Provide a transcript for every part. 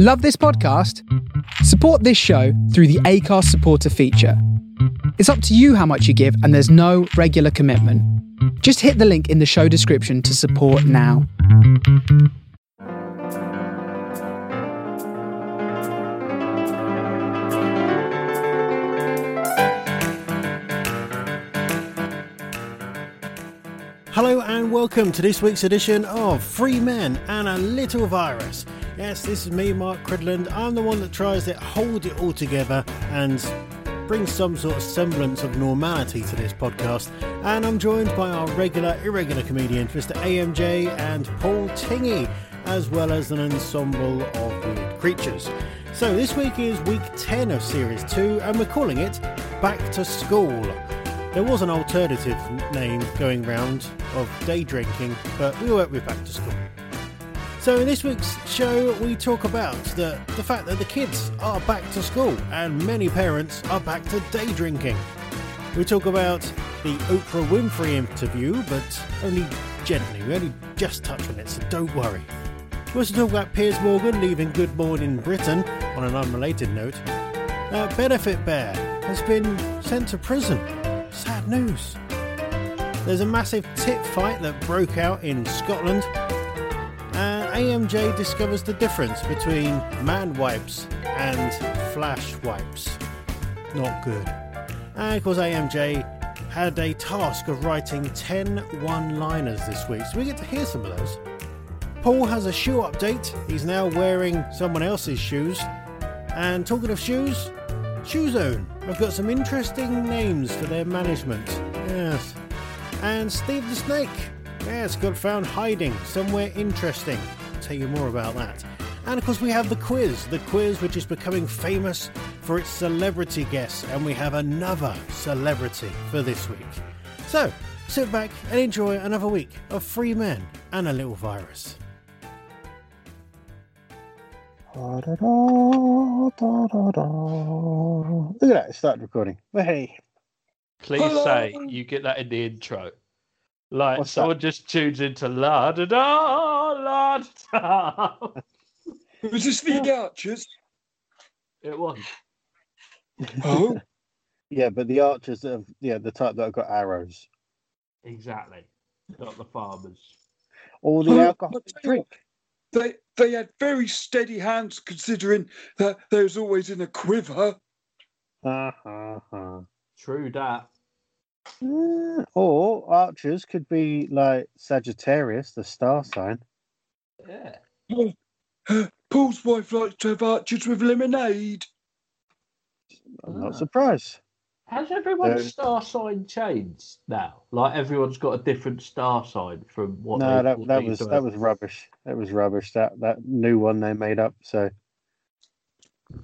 Love this podcast? Support this show through the Anchor supporter feature. It's up to you how much you give, and there's no regular commitment. Just hit the link in the show description to support now. Hello and welcome to this week's edition of Free Men and a Little Virus. Yes, this is me, Mark Cridland. I'm the one that tries to hold it all together and bring some sort of semblance of normality to this podcast. And I'm joined by our regular, irregular comedians, Mr. AMJ and Paul Tingy, as well as an ensemble of weird creatures. So this week is week 10 of series 2, and we're calling it Back to School. There was an alternative name going round of day drinking, but we went with Back to School. So in this week's show, we talk about the, the fact that the kids are back to school and many parents are back to day drinking. We talk about the Oprah Winfrey interview, but only gently. We only just touch on it, so don't worry. We also talk about Piers Morgan leaving Good Morning Britain on an unrelated note. Uh, Benefit Bear has been sent to prison. Sad news. There's a massive tit fight that broke out in Scotland. AMJ discovers the difference between man wipes and flash wipes. Not good. And of course, AMJ had a task of writing 10 one liners this week, so we get to hear some of those. Paul has a shoe update. He's now wearing someone else's shoes. And talking of shoes, Shoe Zone. I've got some interesting names for their management. Yes. And Steve the Snake. Yes, got found hiding somewhere interesting. I'll tell you more about that. And of course, we have the quiz. The quiz, which is becoming famous for its celebrity guests. And we have another celebrity for this week. So, sit back and enjoy another week of Free Men and a Little Virus. Look at that, it started recording. Hey. Please Hello. say you get that in the intro. Like What's someone just tunes into la da da la da. Was this the Archers? It was. Oh, Yeah, but the archers of yeah, the type that have got arrows. Exactly. Not the farmers. All the Oh, alcohol I'll tell you drink. they they had very steady hands considering that they was always in a quiver. Ha uh-huh. ha ha. True that. Mm, Or archers could be like Sagittarius, the star sign. Yeah. Uh, Paul's wife likes to have archers with lemonade. I'm not Ah. surprised. Has everyone's star sign changed now? Like everyone's got a different star sign from what no, they, that what that they was used that have. was rubbish. That was rubbish. That that new one they made up. So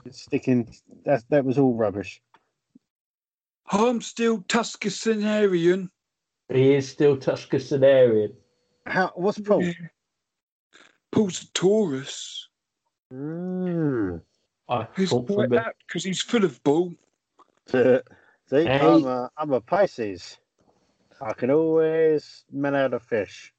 it's sticking. That that was all rubbish. I'm still Tuscasinarian. He is still Tuscasinarian. How? What's Paul? Paul's a Taurus. Mm. I He's thought like that because he's full of bull. See, Hey. I'm a I'm a Pisces. I can always smell out a fish.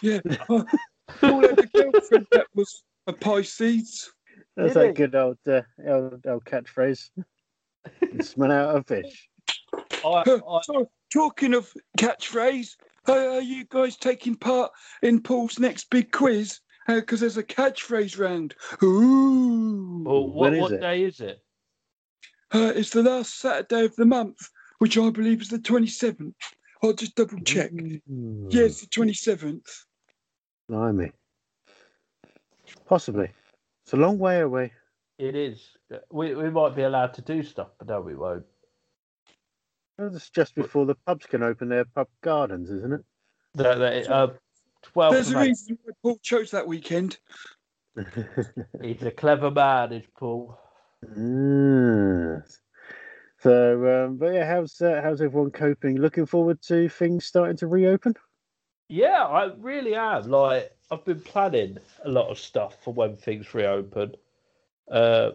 Yeah. Paul had a girlfriend that was a Pisces. That's Really? that good old uh, old, old catchphrase. Smell out a fish. I, I, So, talking of catchphrase, uh, are you guys taking part in Paul's next big quiz? Because there's a catchphrase round. Ooh. well, what, what it? day is it? Uh, it's the last Saturday of the month, which I believe is the 27th. I'll just double check. Mm. Yeah, it's the 27th. Blimey. Possibly. It's a long way away. It is. We we might be allowed to do stuff, but no, we won't. It's just before the pubs can open their pub gardens, isn't it? The, the, uh, 12th There's a May. reason why Paul chose that weekend. He's a clever man, is Paul. Mm. So, um, but yeah, how's uh, how's everyone coping? Looking forward to things starting to reopen. Yeah, I really am. Like, I've been planning a lot of stuff for when things reopen. Uh,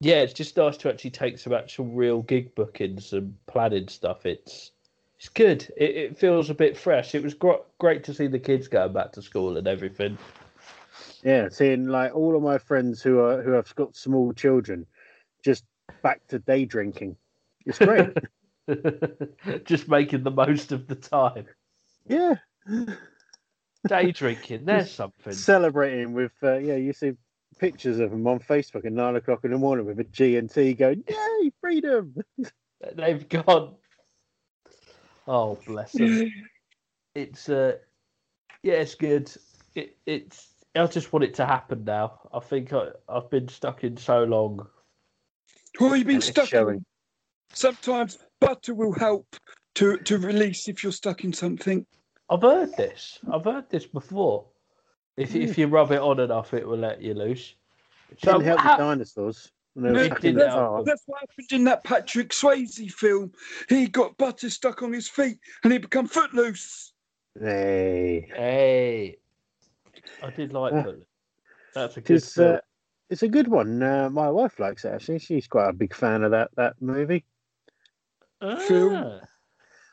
yeah, it's just nice to actually take some actual real gig bookings and planning stuff. It's it's good. It, it feels a bit fresh. It was gr- great to see the kids going back to school and everything. Yeah, seeing like all of my friends who are who have got small children, just back to day drinking. It's great. Just making the most of the time. yeah, Day drinking, there's something. celebrating with uh, yeah. You see pictures of them on Facebook at nine o'clock in the morning with a G and T going, "Yay, freedom!" They've gone. Oh, bless them. It's uh, yeah, it's good. It, it's. I just want it to happen now. I think I, I've been stuck in so long. Well, you've been And stuck. showing. In, sometimes butter will help to to release if you're stuck in something. I've heard this. I've heard this before. If if you rub it on enough, it will let you loose. So Didn't help how- the dinosaurs. when No, stuck didn't the help car. them. That's what happened in that Patrick Swayze film. He got butter stuck on his feet and he become footloose. Hey, Hey, I did like Yeah. Footloose. That's a good it's film. uh, it's a good one. Uh, my wife likes it actually. She's quite a big fan of that that movie. film.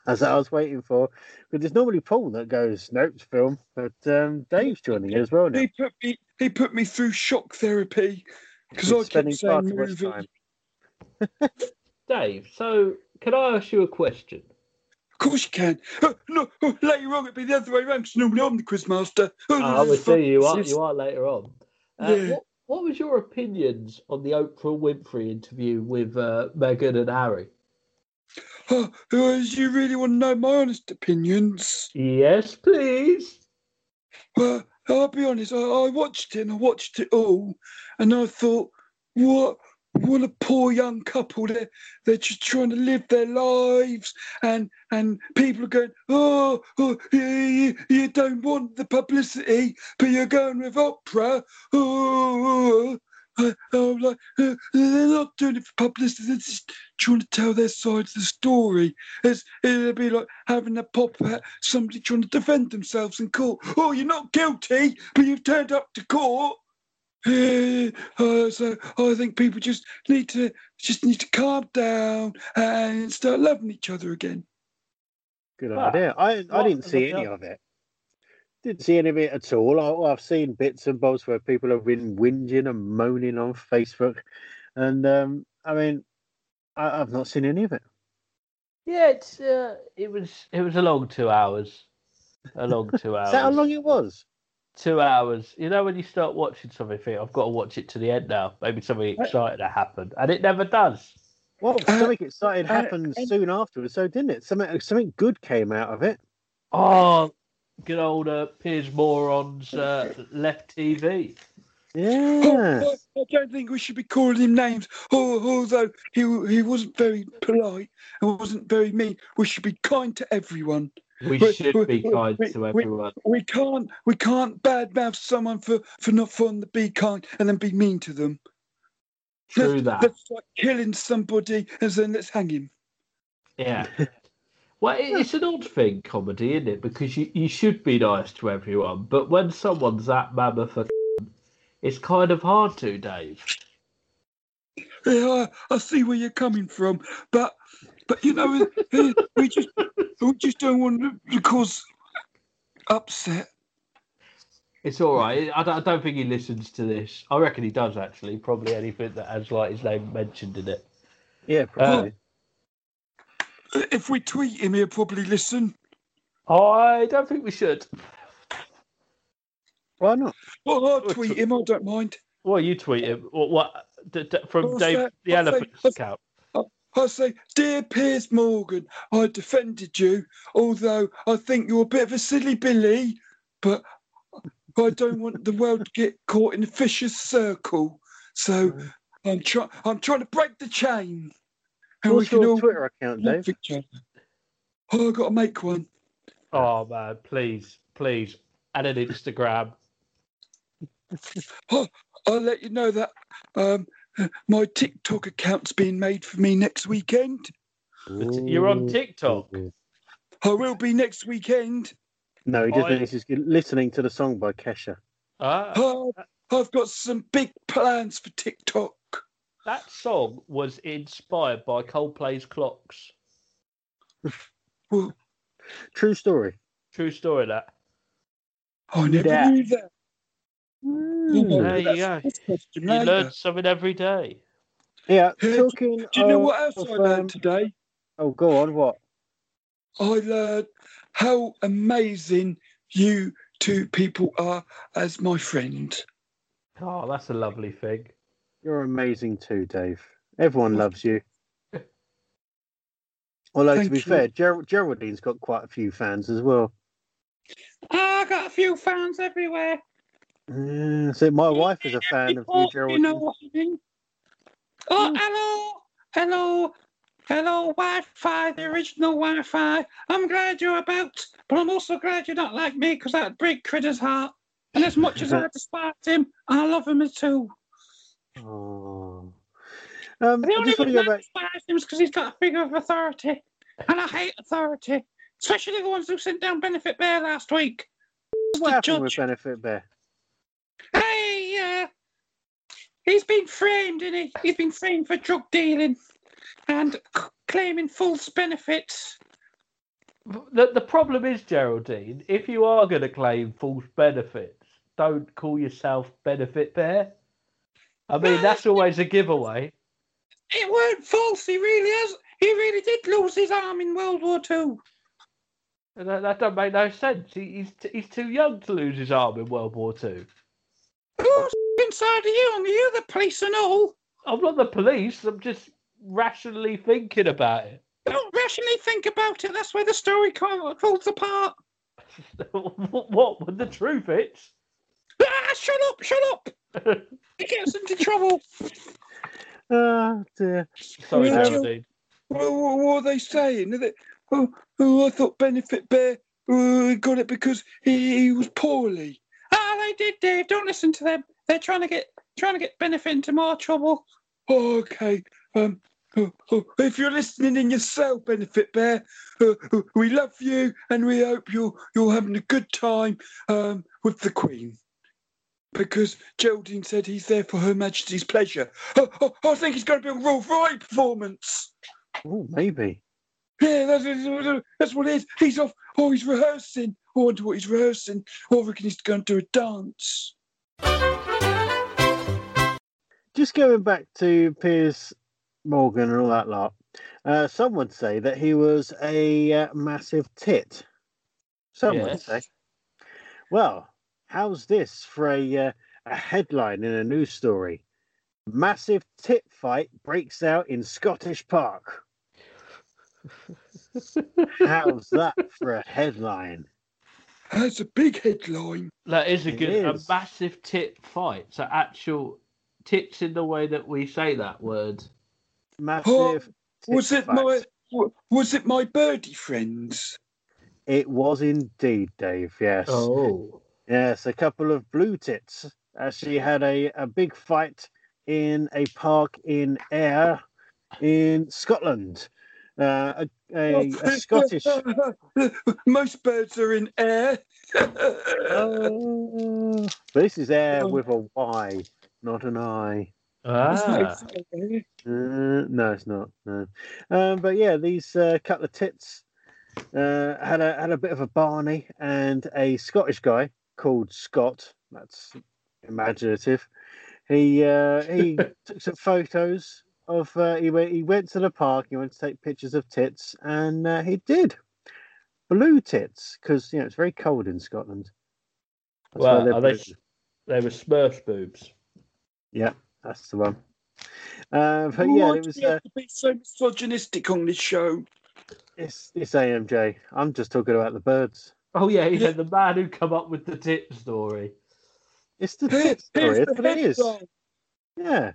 Ah. As I was waiting for, because it's normally Paul that goes, "Nope, it's film," but um, Dave's joining it as well now. He put me he put me through shock therapy because I He's kept spending far saying movie. time. Dave, so can I ask you a question? Of course you can. Uh, no, uh, later on it'd be the other way around 'cause normally I'm the quizmaster. Uh, I would say you are you are later on. Uh, Yeah. what, what was your opinions on the Oprah Winfrey interview with uh, Meghan and Harry? Uh, you really want to know my honest opinions? Yes, please. Well, I'll be honest. I, I watched it and I watched it all, and I thought, what, what a poor young couple. They're they're just trying to live their lives, and and people are going, oh, oh you, you, you don't want the publicity, but you're going with Oprah. Oh, I, I'm like, uh, they're not doing it for publicity. They're just trying to tell their side of the story. It's, it'd be like having a pop at somebody trying to defend themselves in court. Oh, you're not guilty, but you've turned up to court. Uh, so I think people just need to just need to calm down and start loving each other again. Good idea. I I didn't see any of it. Didn't see any of it at all. I, I've seen bits and bobs where people have been whinging and moaning on Facebook, and um, I mean, I, I've not seen any of it. Yeah, it's uh, it was it was a long two hours. A long two hours. Is that how long it was? Two hours. You know when you start watching something, think I've got to watch it to the end now. Maybe something exciting to happen, and it never does. Well, Uh, something exciting uh, happened soon afterwards, so didn't it? Something something good came out of it. Oh, good old uh, Piers Moron's uh, left TV. Yeah. Oh, I, I don't think we should be calling him names. Oh, although he he wasn't very polite and wasn't very mean, we should be kind to everyone. We We- should we- be kind we- to everyone. We can't we can't badmouth someone for for not wanting to be kind and then be mean to them. True that. That's like killing somebody and then let's hang him. Yeah. Well, it- it's an odd thing, comedy, isn't it? Because you, you should be nice to everyone, but when someone's that mammoth, a it's kind of hard to, Dave. Yeah, I, I see where you're coming from, but but you know we, we just we just don't want to cause upset. It's all right. I don't, I don't think he listens to this. I reckon he does actually. Probably anything that has like his name mentioned in it. Yeah, uh, probably. If we tweet him, he'll probably listen. I don't think we should. Why not? Well, I'll tweet him. I don't mind. Well, you tweet him. What? what d- d- from What's Dave that? the What's that? Elephant's What's- account? I say, dear Piers Morgan, I defended you, although I think you're a bit of a silly Billy, but I don't want the world to get caught in a vicious circle. So I'm trying. I'm trying to break the chain, and What's we your all Twitter account, Dave? each other. Oh, I've got to make one. Oh man, please, please, add an Instagram. oh, I'll let you know that um, my TikTok account's being made for me next weekend. You're on TikTok. I will be next weekend. No, he just I- means he's listening to the song by Kesha. Ah, Oh, I've got some big plans for TikTok. That song was inspired by Coldplay's Clocks. True story. True story. That. I never Yeah. knew that. Well, There you go. the You later. learn something every day. Yeah, Hey, talking. Do you know of- what else I learned um, today? Oh, go on. What? I learned how amazing you two people are as my friend. Oh, that's a lovely thing. You're amazing too, Dave. Everyone loves you. Although to be you. fair, Ger- Geraldine's got quite a few fans as well. Ah, I got a few fans everywhere. Yeah, so my wife is a fan of you, Geraldine. you know what I mean? Oh, hmm. hello, hello, hello, Wi-Fi, the original Wi-Fi. I'm glad you're about, but I'm also glad you're not like me because that'd break Critter's heart. And as much as I despise him, I love him as too. Oh. Um, The only just reason go I back. despise him is because he's got a figure of authority, and I hate authority, especially the ones who sent down Benefit Bear last week. What the happened with. Benefit Bear? Hey, uh, he's been framed, is he? He's been framed for drug dealing and c- claiming false benefits. The, the problem is, Geraldine, if you are going to claim false benefits, don't call yourself Benefit Bear. I mean, that's always a giveaway. It weren't false. He really has. He really did lose his arm in World War Two. That, that don't make no sense. He, he's, t- he's too young to lose his arm in World War Two. Who's inside of you? And you, the police and all. I'm not the police. I'm just rationally thinking about it. Don't rationally think about it. That's where the story falls apart. what, what when the truth is? Ah, shut up! Shut up! It gets into trouble. Oh, dear. Sorry, Yeah. Geraldine. What, what, what are they saying? Are they, oh, oh, I thought Benefit Bear uh, got it because he, he was poorly. Ah, they did, Dave. Don't listen to them. They're trying to get trying to get Benefit into more trouble. Oh, okay. Um, oh, oh, if you're listening in yourself, Benefit Bear, uh, we love you and we hope you're you're having a good time um, with the Queen. Because Geraldine said he's there for Her Majesty's pleasure. Oh, oh, I think he's going to be a Rolls Royce performance. Oh, maybe. Yeah, that's, that's- that's what it is. He's off. Oh, he's rehearsing. I wonder what he's rehearsing. Oh, I reckon he's going to do a dance. Just going back to Piers Morgan and all that lot. Uh, some would say that he was a uh, massive tit. Some would say. Well, how's this for a uh, a headline in a news story? Massive tit fight breaks out in Scottish Park. How's that for a headline? That's a big headline. That is a It good, is. a massive tit fight. So actual tits in the way that we say that word. Massive. tit Was it fight. my was it my birdie friends? It was indeed, Dave. Yes. Oh. Yes, a couple of blue tits actually had a, a big fight in a park in Ayr in Scotland. Uh, a, a, a Scottish. Most birds are in air. Oh, this is Ayr Oh. with a Y, not an I. Ah. Uh, no, it's not. No. Um, but yeah, these uh, couple of tits uh, had a had a bit of a Barney and a Scottish guy called Scott. That's imaginative. He uh, he took some photos of. Uh, he went he went to the park. He went to take pictures of tits, and uh, he did blue tits because you know it's very cold in Scotland. That's why Well, they're are they, they were Smurf boobs. Yeah, that's the one. Uh, but Why yeah, it was. we have Uh, to be so misogynistic on this show. It's it's AMJ. I'm just talking about the birds. Oh yeah, yeah, Yeah. the man who come up with the tit story. It's the Here- tit story. here's That's the it is. Yeah.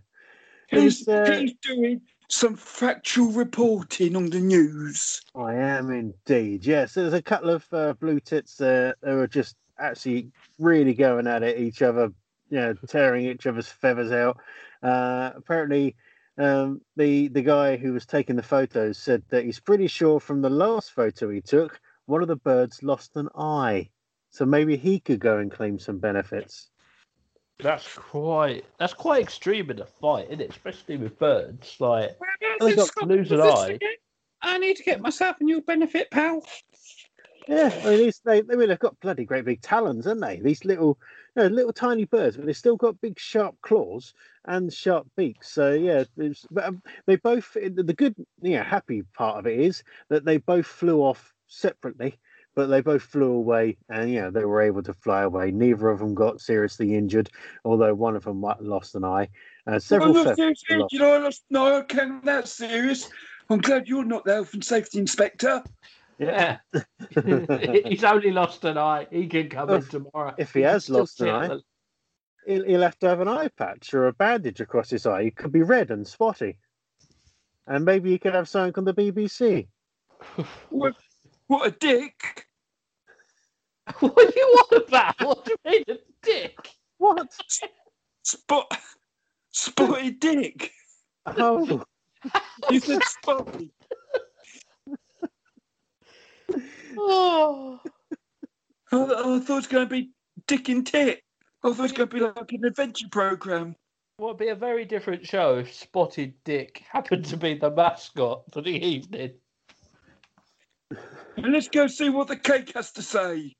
It He's, uh, he's doing some factual reporting on the news. I am indeed. Yes, there's a couple of uh, blue tits there. They were just actually really going at it, each other, you know, tearing each other's feathers out. Uh, apparently, um, the the guy who was taking the photos said that he's pretty sure from the last photo he took, one of the birds lost an eye. So maybe he could go and claim some benefits. That's quite that's quite extreme in a fight, isn't it? Especially with birds. Like They got to lose an eye. again? I need to get myself a new benefit, pal. Yeah, I mean, these, they, I mean, they've got bloody great big talons, haven't they? These little, you know, little tiny birds, but they've still got big sharp claws and sharp beaks. So yeah, it's, but um, they both. The good, you know, happy part of it is that they both flew off separately, but they both flew away, and yeah, they were able to fly away. Neither of them got seriously injured, although one of them lost an eye. Uh, several I'm not feathers serious, lost. you know, I lost, no, I can't. That's serious. I'm glad you're not the health and safety inspector. Yeah. He's only lost an eye. He can come in tomorrow. if he has Still lost an eye. He'll, he'll have to have an eye patch or a bandage across his eye. It could be red and spotty. And maybe he could have something on the BBC. What, what a dick! What do you want about? What do you mean a dick? What? Spot, spotted dick. Oh, You said spotty. Oh. I, I thought it was going to be Dick and Tit. I thought it was going to be like an adventure program. Would be a very different show if Spotted Dick happened to be the mascot for the evening. And let's go see what the cake has to say.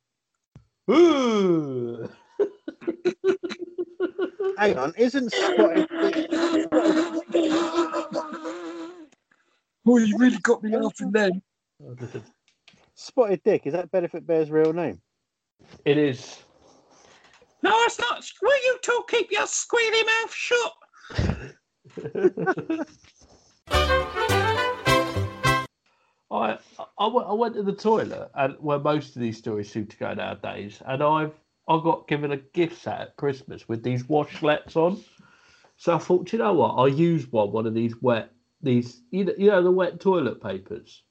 Ooh. hang on. Isn't spotted? Oh, you really got me laughing then. Spotted dick? Is that Benefit Bear's real name? It is. No, it's not. Will you two keep your squealy mouth shut? I, I, went, I went to the toilet, and where most of these stories seem to go nowadays, and I've I got given a gift set at Christmas with these washlets on. So I thought, you know what? I'll use one one of these wet these you know, you know the wet toilet papers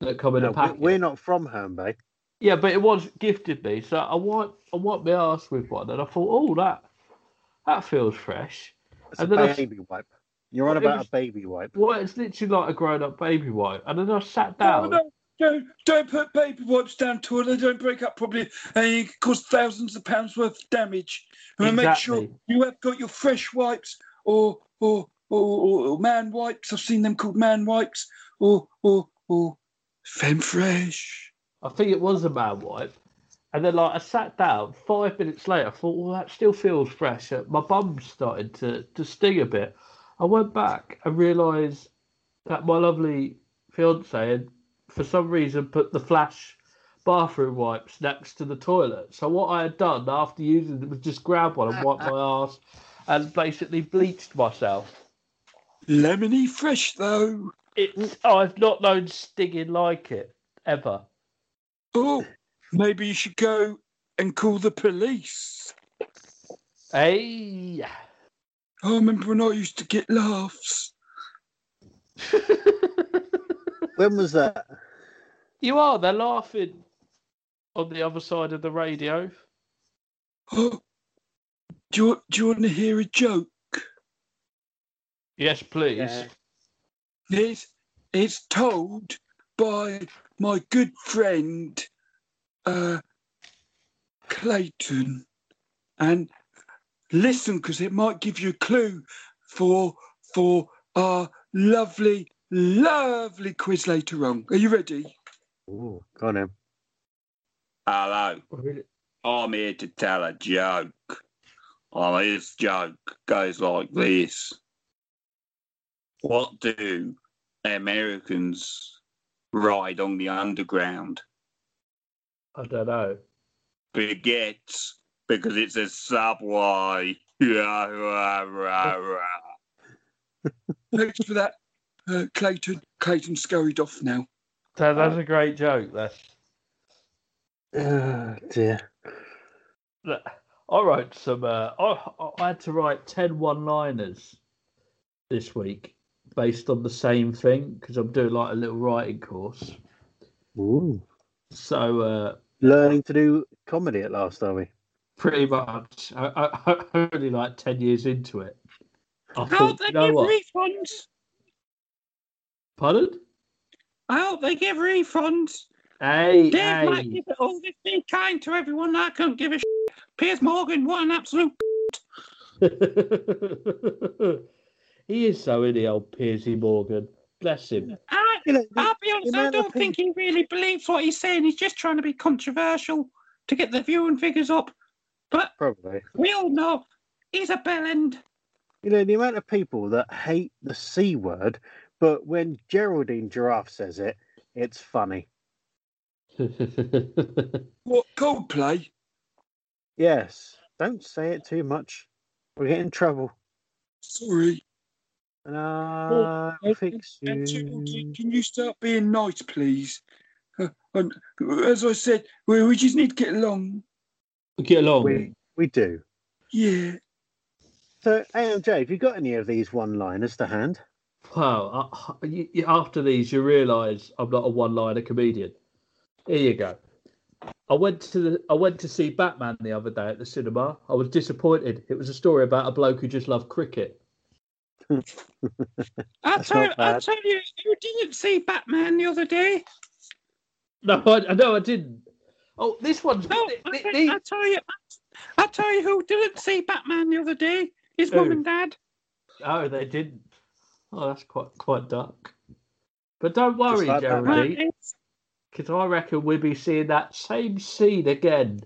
that come in No, a packet. we're not from Herne. Yeah, but it was gifted me, so I want I want my ass with one, and I thought, oh, that that feels fresh. It's And a then I- wipe. You're on about was- a baby wipe. Well, it's literally like a grown up baby wipe, and then I sat No, down. no, don't, don't put baby wipes down toilet. Don't break up properly. And it could cause thousands of pounds worth of damage. And make sure you have got your fresh wipes or or, or or or man wipes. I've seen them called man wipes or or or Femfresh. I think it was a man wipe. And then, like, I sat down. Five minutes later, I thought, well, that still feels fresh. Uh, My bum started to, to sting a bit. I went back and realised that my lovely fiance had, for some reason, put the flash bathroom wipes next to the toilet. So what I had done after using them was just grab one and wipe my ass and basically bleached myself. Lemony fresh though. It, I've not known stinging like it ever. Oh, maybe you should go and call the police. Hey. I remember when I used to get laughs. When was that? You are. They're laughing on the other side of the radio. Oh, do you, do you want to hear a joke? Yes, please. Yeah. It's, it's told by my good friend uh, Clayton. And listen, because it might give you a clue for for our lovely, lovely quiz later on. Are you ready? Oh, go on then. Hello, I'm here to tell a joke. Oh, this joke goes like this. What do Americans ride on the underground? I don't know. Baguettes, because it's a subway. Thanks for that, uh, Clayton. Clayton scurried off now. That, that's a great joke. That's. Oh dear. Look, I wrote some. Uh, I, I had to write 10 one liners this week based on the same thing because I'm doing like a little writing course. Ooh. So, uh, Learning to do comedy at last, are we? Pretty much, I, I, I'm only like 10 years into it. I I thought, hope they you know give what? refunds. Pardon? I hope they give refunds. Hey, Dave might hey. give it all. Just be kind to everyone. I couldn't give a shit. Piers Morgan, what an absolute. he is so in the old Piercy Morgan. Bless him. I, you know, the- I'll be honest, I don't think he really believes what he's saying. He's just trying to be controversial to get the viewing figures up. But Probably. we all know he's a bellend. You know, the amount of people that hate the C word, but when Geraldine Giraffe says it, it's funny. what Coldplay? Yes. Don't say it too much. We'll get in trouble. Sorry. And I'll Oh, fix you. Can you start being nice, please? Uh, and as I said, we, we just need to get along. Get along. We, we do. Yeah. So, AMJ, have you got any of these one liners to hand? Wow. I- you- you- After these, you realise I'm not a one-liner comedian. Here you go. I went to the I went to see Batman the other day at the cinema. I was disappointed. It was a story about a bloke who just loved cricket. I That's tell, I bad. tell you, you didn't see Batman the other day. No, I no, I didn't. Oh, this one's No, th- I, th- tell- I tell you, I tell you who didn't see Batman the other day. His Who? mum and dad. Oh, they didn't. Oh, that's quite quite dark. But don't worry, like that, Geraldine, because I reckon we'll be seeing that same scene again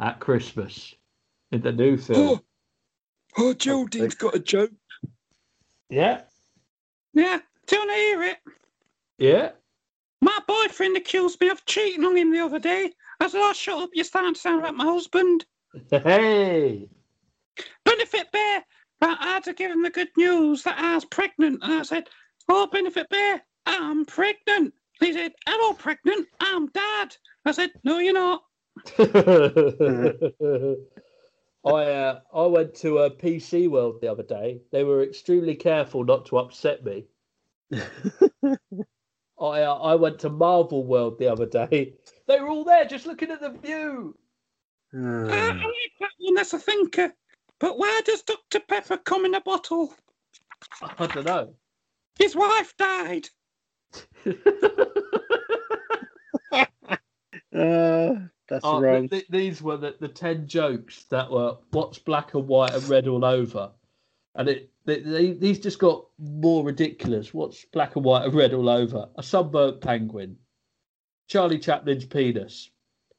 at Christmas in the new film. Oh, oh Geraldine's got a joke. Yeah, Yeah, do you want to hear it? yeah. My boyfriend accused me of cheating on him the other day. I said, oh, shut up, you're starting to sound like my husband. Hey, Benefit Bear, I had to give him the good news that I was pregnant. And I said, oh, Benefit Bear, I'm pregnant. He said, "Am hello, pregnant, I'm dad. I said, no, you're not. I uh, I went to a PC World the other day. They were extremely careful not to upset me. I uh, I went to Marvel World the other day. They were all there just looking at the view. I, I like that one, that's a thinker. But where does Dr. Pepper come in a bottle? I don't know. His wife died. Uh, that's Oh, wrong. th- th- these were the, the 10 jokes that were what's black and white and red all over. And it they, they, these just got more ridiculous. What's black and white and red all over? A sunburnt penguin. Charlie Chaplin's penis.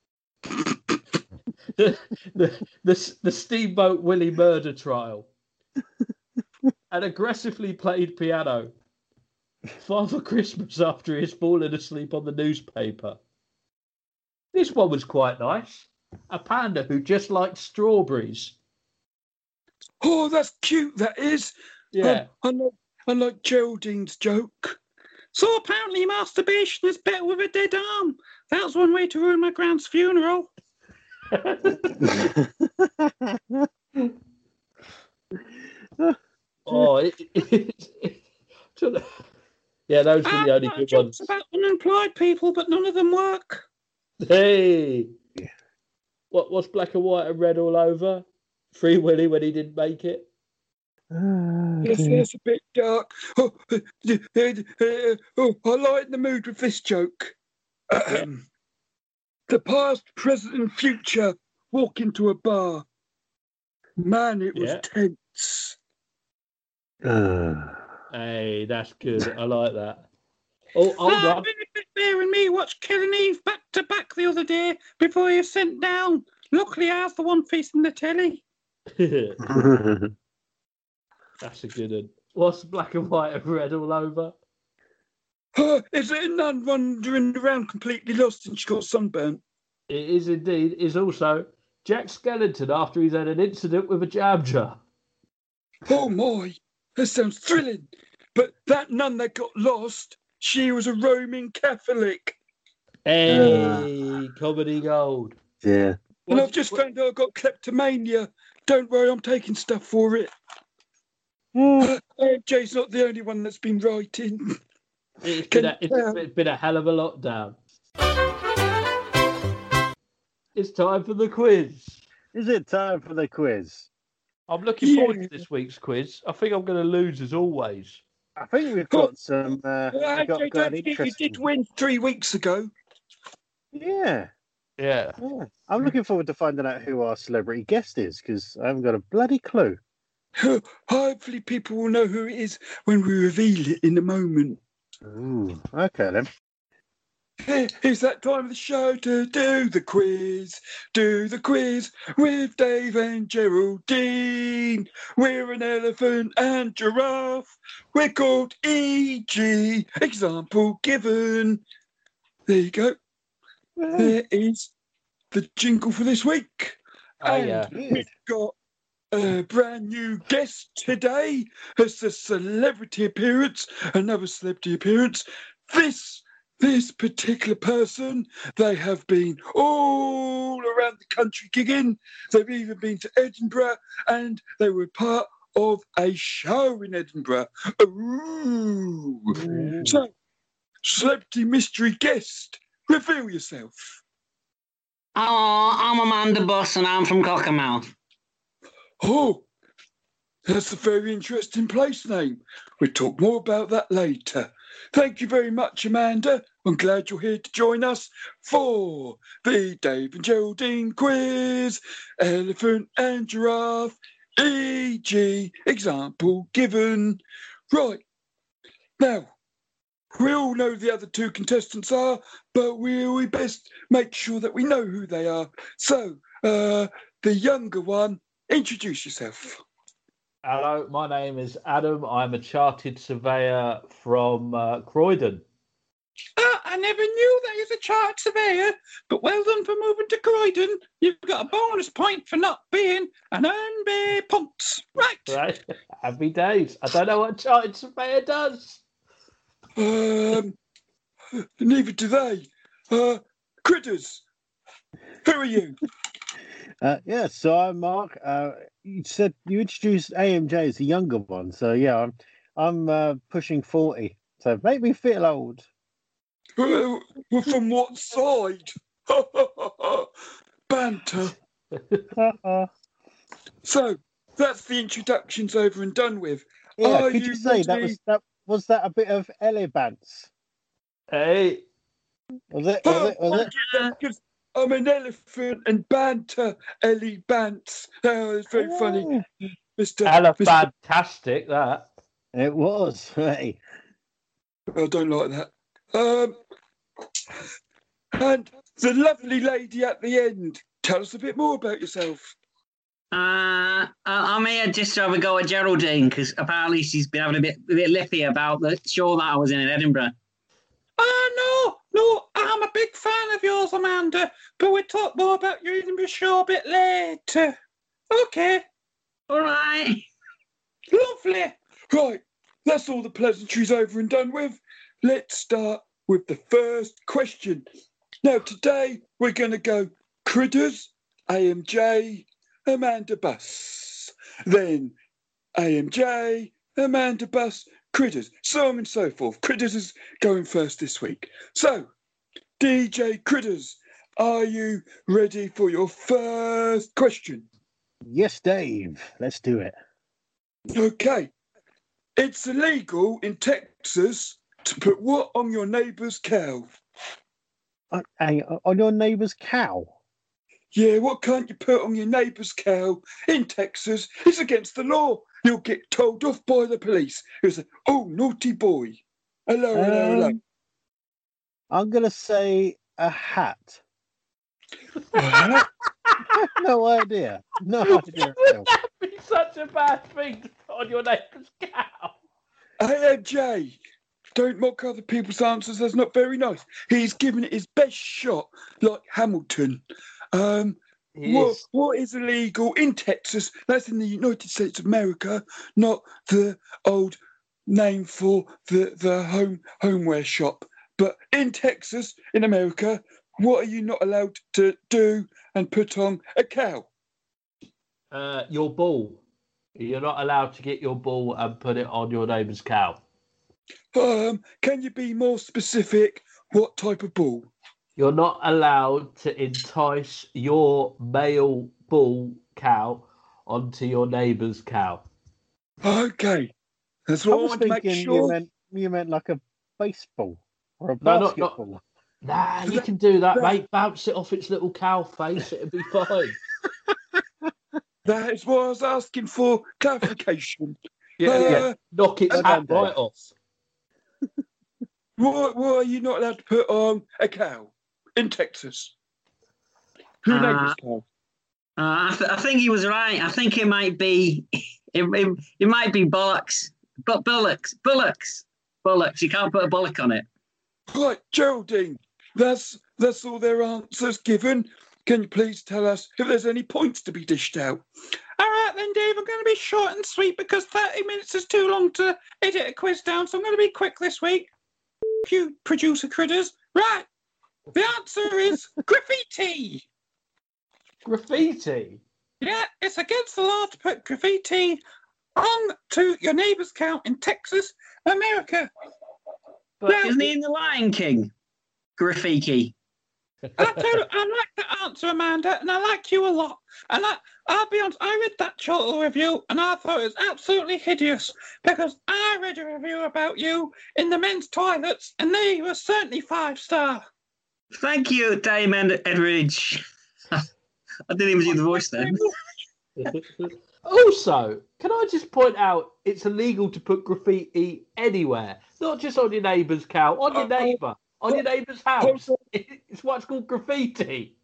the, the, the, the Steamboat Willie murder trial. An aggressively played piano. Father Christmas after he's fallen asleep on the newspaper. This one was quite nice. A panda who just liked strawberries. Oh, that's cute, that is. Yeah. Um, I, like, I like Geraldine's joke. So apparently masturbation is better with a dead arm. That's one way to ruin my grand's funeral. oh, it, it, it- yeah, those were the ah, only good jokes ones. about unemployed people, but none of them work. Hey, Yeah. what what's black and white and red all over? Free Willy when he didn't make it. Ah, Yes, dear. that's a bit dark. Oh, uh, uh, uh, oh, I lighten the mood with this joke. Ahem. The past, present, and future walk into a bar. Man, it was Yeah. tense. Ah. Hey, that's good. I like that. Oh, hold on. Benefit Bear and me watched Killing Eve back to back the other day before he was sent down. Luckily, I was the one facing the telly. that's a good one. What's black and white and red all over? Oh, is it a nun wandering around completely lost and she got sunburnt? It is indeed. Is also Jack Skellington after he's had an incident with a jam jar. Oh my, that sounds thrilling. But that nun that got lost, she was a Roman Catholic. Hey, comedy gold. yeah. And I've just what- found out I've got kleptomania. Don't worry, I'm taking stuff for it. Yeah. AMJ's not the only one that's been writing. It's Can been, a, you it's tell? been a hell of a lockdown. It's time for the quiz. Is it time for the quiz? I'm looking forward to this week's quiz. I think I'm going to lose as always. I think we've got some. Uh, we've got, AMJ, got don't an forget you did win three weeks ago. Yeah, Yeah. yeah. I'm looking forward to finding out who our celebrity guest is because I haven't got a bloody clue. Hopefully, people will know who it is when we reveal it in a moment. Ooh, okay then. Here- It's that time of the show to do the quiz. Do the quiz with Dave and Geraldine. We're an elephant and giraffe. We're called E.G. Example given. There you go. There is the jingle for this week. Oh, and yeah. we've got a brand new guest today. It's a celebrity appearance, another celebrity appearance. This this particular person, they have been all around the country gigging. They've even been to Edinburgh and they were part of a show in Edinburgh. Ooh. So, celebrity mystery guest, reveal yourself. Oh, I'm Amanda Buss and I'm from Cockermouth. Oh, that's a very interesting place name. We'll talk more about that later. Thank you very much, Amanda. I'm glad you're here to join us for the Dave and Geraldine quiz. Elephant and giraffe, e.g., example given. Right. Now, we all know the other two contestants are, but we, we best make sure that we know who they are. So, uh, the younger one, introduce yourself. Hello, my name is Adam. I'm a chartered surveyor from uh, Croydon. Ah, I never knew that he's a chartered surveyor, but well done for moving to Croydon. You've got a bonus point for not being an unbe punts. Right. Right? Happy days. I don't know what a chartered surveyor does. Um, neither do they. Uh, critters, who are you? Uh, yeah, so I'm Mark. Uh, you said you introduced AMJ as the younger one, so yeah, I'm I'm uh, pushing forty, so make me feel old. Uh, well, from what side? Banter. So that's the introductions over and done with. Are could you you say that was that was that a bit of elebants? Hey, Was it? Was it? Was it? I'm an elephant and banter, Ellie Bants. Oh, it's very funny, Oh, Mister. hella Mr. fantastic that. It was. Hey. I don't like that. Um, and the lovely lady at the end. Tell us a bit more about yourself. Uh, I- I'm here just to have a go at Geraldine because apparently she's been having a bit, a bit lippy about the show that I was in in Edinburgh. Ah, no, no, I'm a big fan of yours, Amanda, but we'll talk more about your Edinburgh show a bit later. Okay, All right. lovely. Right, that's all the pleasantries over and done with. Let's start with the first question. Now, today we're going to go critters, AMJ, Amanda Bus. Then AMJ, Amanda Bus, critters, so on and so forth. Critters is going first this week. So, DJ Critters, are you ready for your first question? Yes, Dave. Let's do it. Okay. It's illegal in Texas to put what on your neighbour's cow? Uh, on, on your neighbour's cow. Yeah, what can't you put on your neighbour's cow in Texas? It's against the law. You'll get told off by the police. It's a, oh, naughty boy. Hello, hello, hello. Um, I'm gonna say a hat. No idea. No idea. at all. That'd be such a bad thing to put on your neighbour's cow. Hey, AMJ, don't mock other people's answers. That's not very nice. He's given it his best shot, like Hamilton. Um, what, what is illegal in Texas? That's in the United States of America, not the old name for the, the home homeware shop. But in Texas, in America, what are you not allowed to do and put on a cow? Uh, your ball. You're not allowed to get your ball and put it on your neighbour's cow. Um, can you be more specific? What type of ball? You're not allowed to entice your male bull cow onto your neighbour's cow. Okay, that's what I, was want to make thinking you meant you meant like a baseball or a No, not- not- basketball. Nah, you can do that, that- mate. Bounce it off its little cow face. It'll be fine. That is what I was asking for clarification. Yeah, yeah. Uh, Knock its Well hat right off. Why, why are you not allowed to put on a cow in Texas? Who Uh, named this cow? Uh, I, th- I think he was right. I think it might be, it, it, it might be bullocks, but bullocks, bullocks, bullocks. You can't put a bullock on it. Right, Geraldine. That's that's all their answers given. Can you please tell us if there's any points to be dished out? All right then, Dave. I'm going to be short and sweet because 30 minutes is too long to edit a quiz down, so I'm going to be quick this week. You producer critters. Right. The answer is graffiti. Graffiti. Yeah, it's against the law to put graffiti on to your neighbour's cow in Texas, America. But Now- Isn't he in The Lion King? Graffiti. I tell you, I like that answer, Amanda, and I like you a lot. And I, I'll be honest, I read that short review and I thought it was absolutely hideous because I read a review about you in the men's toilets and they were certainly five star. Thank you, Diamond Edridge. I didn't even do the voice then. also, can I just point out it's illegal to put graffiti anywhere, not just on your neighbour's cow, on your neighbour, on your neighbour's house. It's what's called graffiti.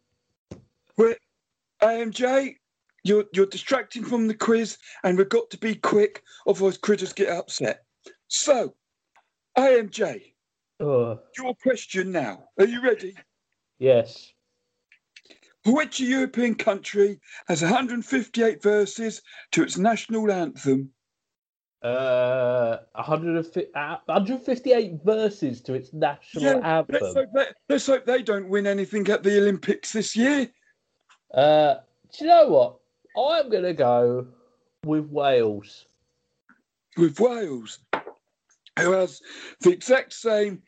AMJ, you're you're distracting from the quiz, and we've got to be quick, otherwise critters get upset. So, AMJ, Your question now. Are you ready? yes. Which European country has 158 verses to its national anthem? Uh, 150, uh, 158 verses to its national Let's anthem. hope, they, let's hope they don't win anything at the Olympics this year. Uh, do you know what? I'm going to go with Wales. with Wales, who has the exact same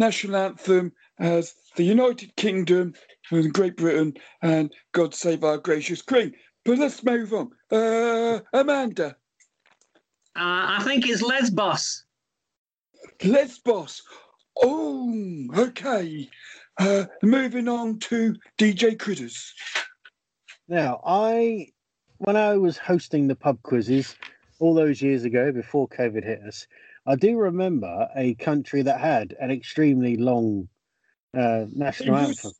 national anthem as the United Kingdom and Great Britain and God Save Our Gracious Queen. But let's move on. Uh, Amanda, Uh, I think it's Lesbos. Lesbos. Oh, okay. Uh, moving on to DJ Critters. Now, I, when I was hosting the pub quizzes all those years ago before COVID hit us, I do remember a country that had an extremely long uh, national Yes. anthem.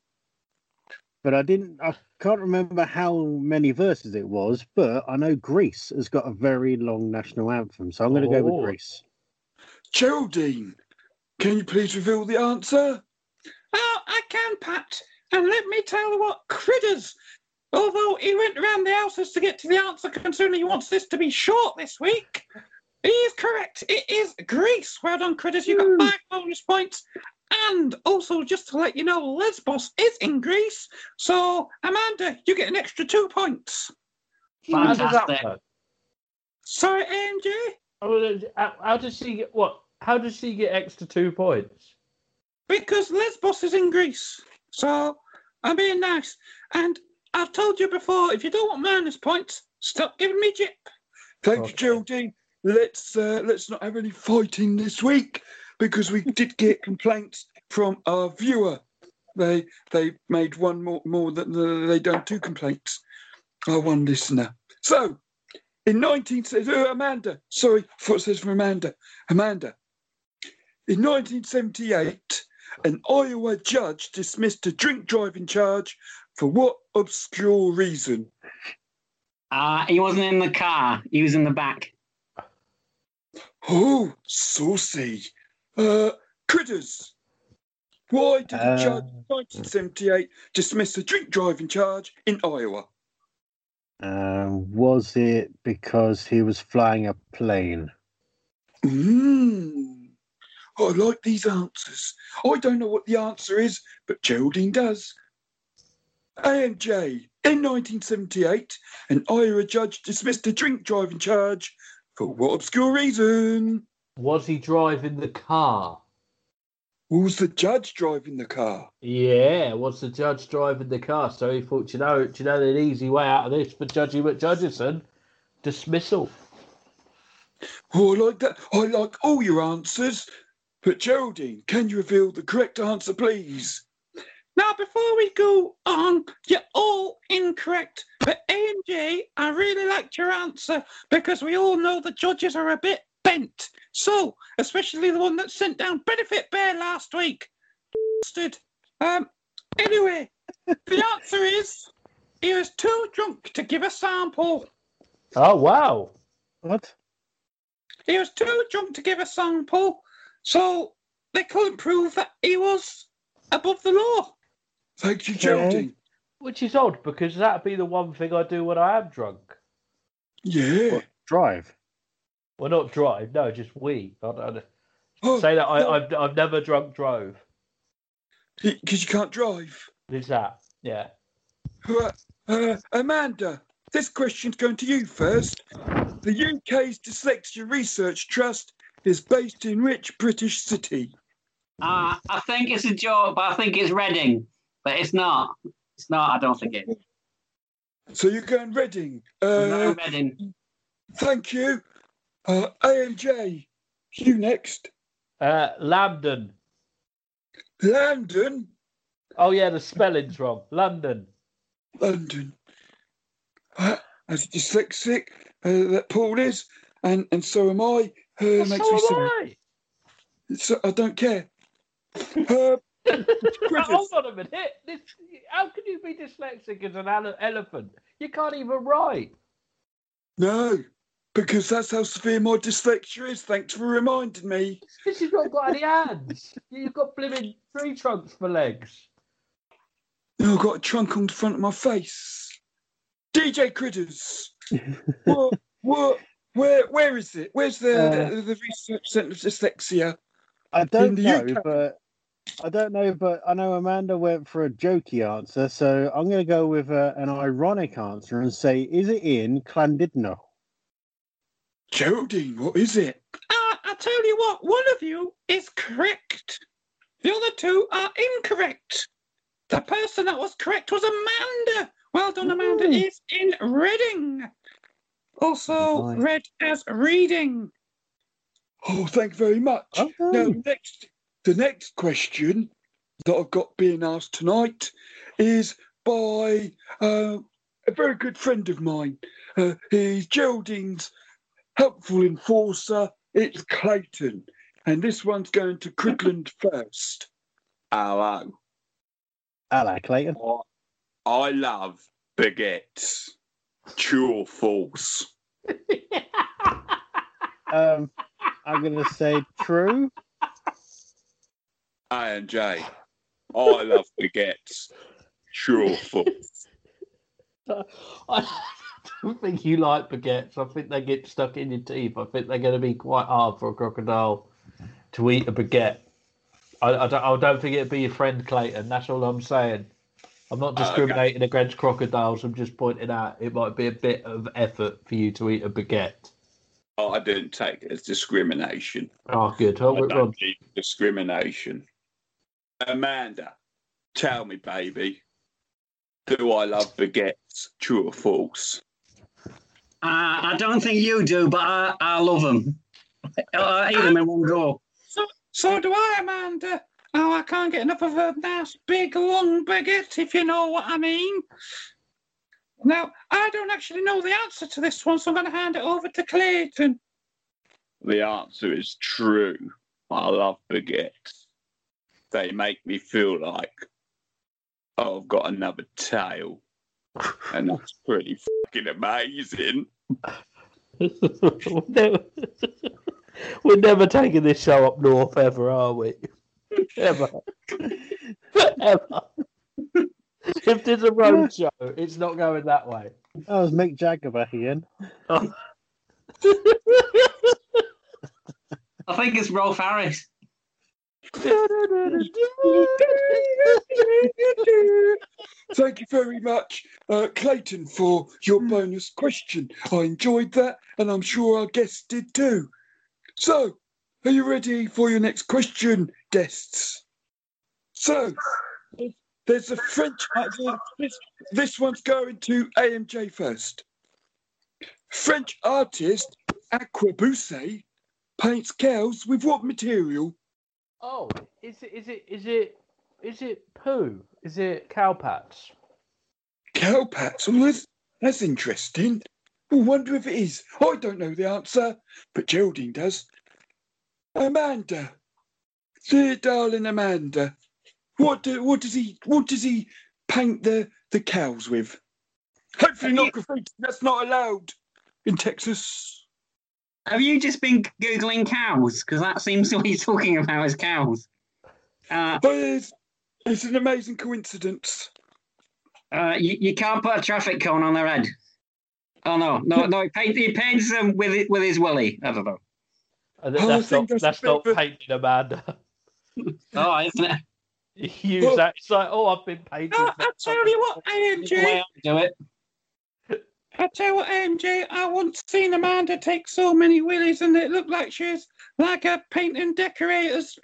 But I didn't, I can't remember how many verses it was, but I know Greece has got a very long national anthem. So I'm going to go Oh. with Greece. Geraldine, can you please reveal the answer? Oh, I can, Pat. And let me tell you what, Critters, although he went around the houses to get to the answer considering he wants this to be short this week, he is correct. It is Greece. Well done, Critters. You got hmm. five bonus points. And also, just to let you know, Lesbos is in Greece. So, Amanda, you get an extra two points. How does Fantastic. Sorry, AMJ? Oh, How how does she get what? How does she get extra two points? Because Lesbos is in Greece. So, I'm being nice. And I've told you before, if you don't want minus points, stop giving me jip. Thank you, Okay. Geraldine. Let's uh, let's not have any fighting this week because we did get complaints from our viewer. They they made one more more than uh, they done two complaints. Our one listener. So in 19 uh, Amanda, sorry, I thought it says from Amanda. Amanda. In 1978, an Iowa judge dismissed a drink driving charge for what obscure reason? Uh, he wasn't in the car. He was in the back. Oh, saucy. Uh, critters. Why did a judge in 1978 dismiss a drink driving charge in Iowa? Um, was it because he was flying a plane? Mmm. I like these answers. I don't know what the answer is, but Geraldine does. AMJ. In 1978, an Iowa judge dismissed a drink driving charge for what obscure reason? Was he driving the car? Was the judge driving the car? Yeah, was the judge driving the car? So he thought, you know, you know the easy way out of this for Judgy McJudgeson? Dismissal. Oh, I like that. I like all your answers. But Geraldine, can you reveal the correct answer, please? Now, before we go on, you're all incorrect. But AMJ, I really liked your answer because we all know the judges are a bit bent. So, especially the one that sent down Benefit Bear last week. Bastard. Um, anyway, the answer is he was too drunk to give a sample. Oh wow! What? He was too drunk to give a sample, so they couldn't prove that he was above the law. Thank you, Geraldine. Which is odd because that'd be the one thing I do when I am drunk. Yeah. What? Drive. Well, not drive, no, just we. I don't Oh, say that I, no, I've I've never drunk drove. because you can't drive. Is that? Yeah. Uh, uh, Amanda, this question's going to you first. The UK's Dyslexia Research Trust is based in which British city? Uh, I think it's a joke, but I think it's Reading. But it's not. It's not. I don't think it. So you're going Reading. No, Uh, Reading. thank you. Uh, AMJ, you next. Uh, Lambden. London, Oh yeah, the spelling's wrong. London. London. Uh, as a dyslexic uh, that Paul is, and, and so am I, uh, Well, makes so me am sad. I. So I don't care. Uh, Griffiths. Hold on a minute. This, how can you be dyslexic as an elephant? You can't even write. No, because that's how severe my dyslexia is. Thanks for reminding me. This has not got any hands. You've got blimmin' tree trunks for legs. Now I've got a trunk on the front of my face. DJ Critters. what, what, where, where is it? Where's the, Uh, the, the research centre of dyslexia? I don't know, UK. but I don't know, but I know Amanda went for a jokey answer, so I'm going to go with uh, an ironic answer and say, is it in Llandudno? Geraldine, what is it? Uh, I tell you what, one of you is correct. The other two are incorrect. The person that was correct was Amanda. Well done, Amanda. Ooh. Is in Reading. Also Nice. read as reading. Oh, thank you very much. Oh. Now, next, the next question that I've got being asked tonight is by uh, a very good friend of mine. Uh, he's Geraldine's helpful enforcer. It's Clayton. And this one's going to Cridland first. Hello. Hello, Clayton. I, I love baguettes. True or false? Um, I'm going to say true. A and J. I love baguettes. True or false? I don't think you like baguettes. I think they get stuck in your teeth. I think they're going to be quite hard for a crocodile to eat a baguette. I, I, don't, I don't think it'd be your friend Clayton. That's all I'm saying. I'm not ah, okay. discriminating against crocodiles. I'm just pointing out it might be a bit of effort for you to eat a baguette. Oh, I don't take it as discrimination. Oh, good. Oh, I don't discrimination. Amanda, tell me, baby, do I love baguettes? True or false? Uh, I don't think you do, but I, I love them. I eat them in one go. So so do I, Amanda. Oh, I can't get enough of a nice big long baguette, if you know what I mean. Now, I don't actually know the answer to this one, so I'm going to hand it over to Clayton. The answer is true. I love baguettes. They make me feel like oh, I've got another tail. And that's pretty fucking amazing. we're, never, we're never taking this show up north ever, are we? ever. ever. if there's a road show, it's not going that way. That was Mick Jagger back again. I think it's Rolf Harris. Thank you very much, uh, Clayton, for your bonus question. I enjoyed that, and I'm sure our guests did too. So, are you ready for your next question, guests? So, there's a French. uh, This, this one's going to AMJ first. French artist Aquabuse paints cows with what material? Oh, is it? Is it? Is it? Is it poo? Is it cowpats? Cow pats. Well, that's, that's interesting. I wonder if it is. I don't know the answer, but Geraldine does. Amanda, dear darling Amanda, what do, what does he what does he paint the the cows with? Hopefully not graffiti. That's not allowed in Texas. Have you just been googling cows? Because that seems what he's talking about is cows. Uh, But it's, it's an amazing coincidence. uh, you, you can't put a traffic cone on their head. Oh no, no, no! He, paint, he paints them with it, with his willy. I don't know. And Oh, I that's think not that's a that's not a- painting Amanda. Oh, isn't it? You use that. It's like, oh, I've been painted. No, I tell you what, That's the way I do it. I tell you what, AMJ. I once seen Amanda take so many willies, and it looked like she was like a painting decorator's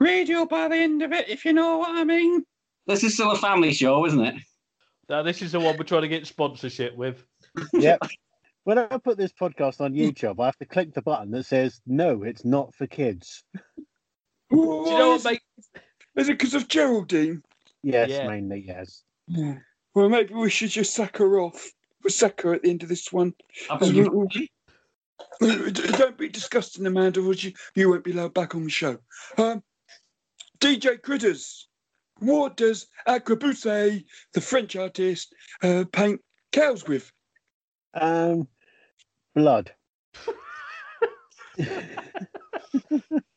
radio by the end of it. If you know what I mean. This is still a family show, isn't it? Now, this is the one we're trying to get sponsorship with. Yep. When I put this podcast on YouTube, I have to click the button that says, no, it's not for kids. Do you know what, mate? Is it because of Geraldine? Yes, Yeah. mainly, yes. Yeah. Well, maybe we should just sack her off. We'll at the end of this one. I think you- Don't be disgusting, Amanda, or you, you won't be allowed back on the show. Um, DJ Critters, what does Acrobuse, the French artist, uh, paint cows with? Um, blood.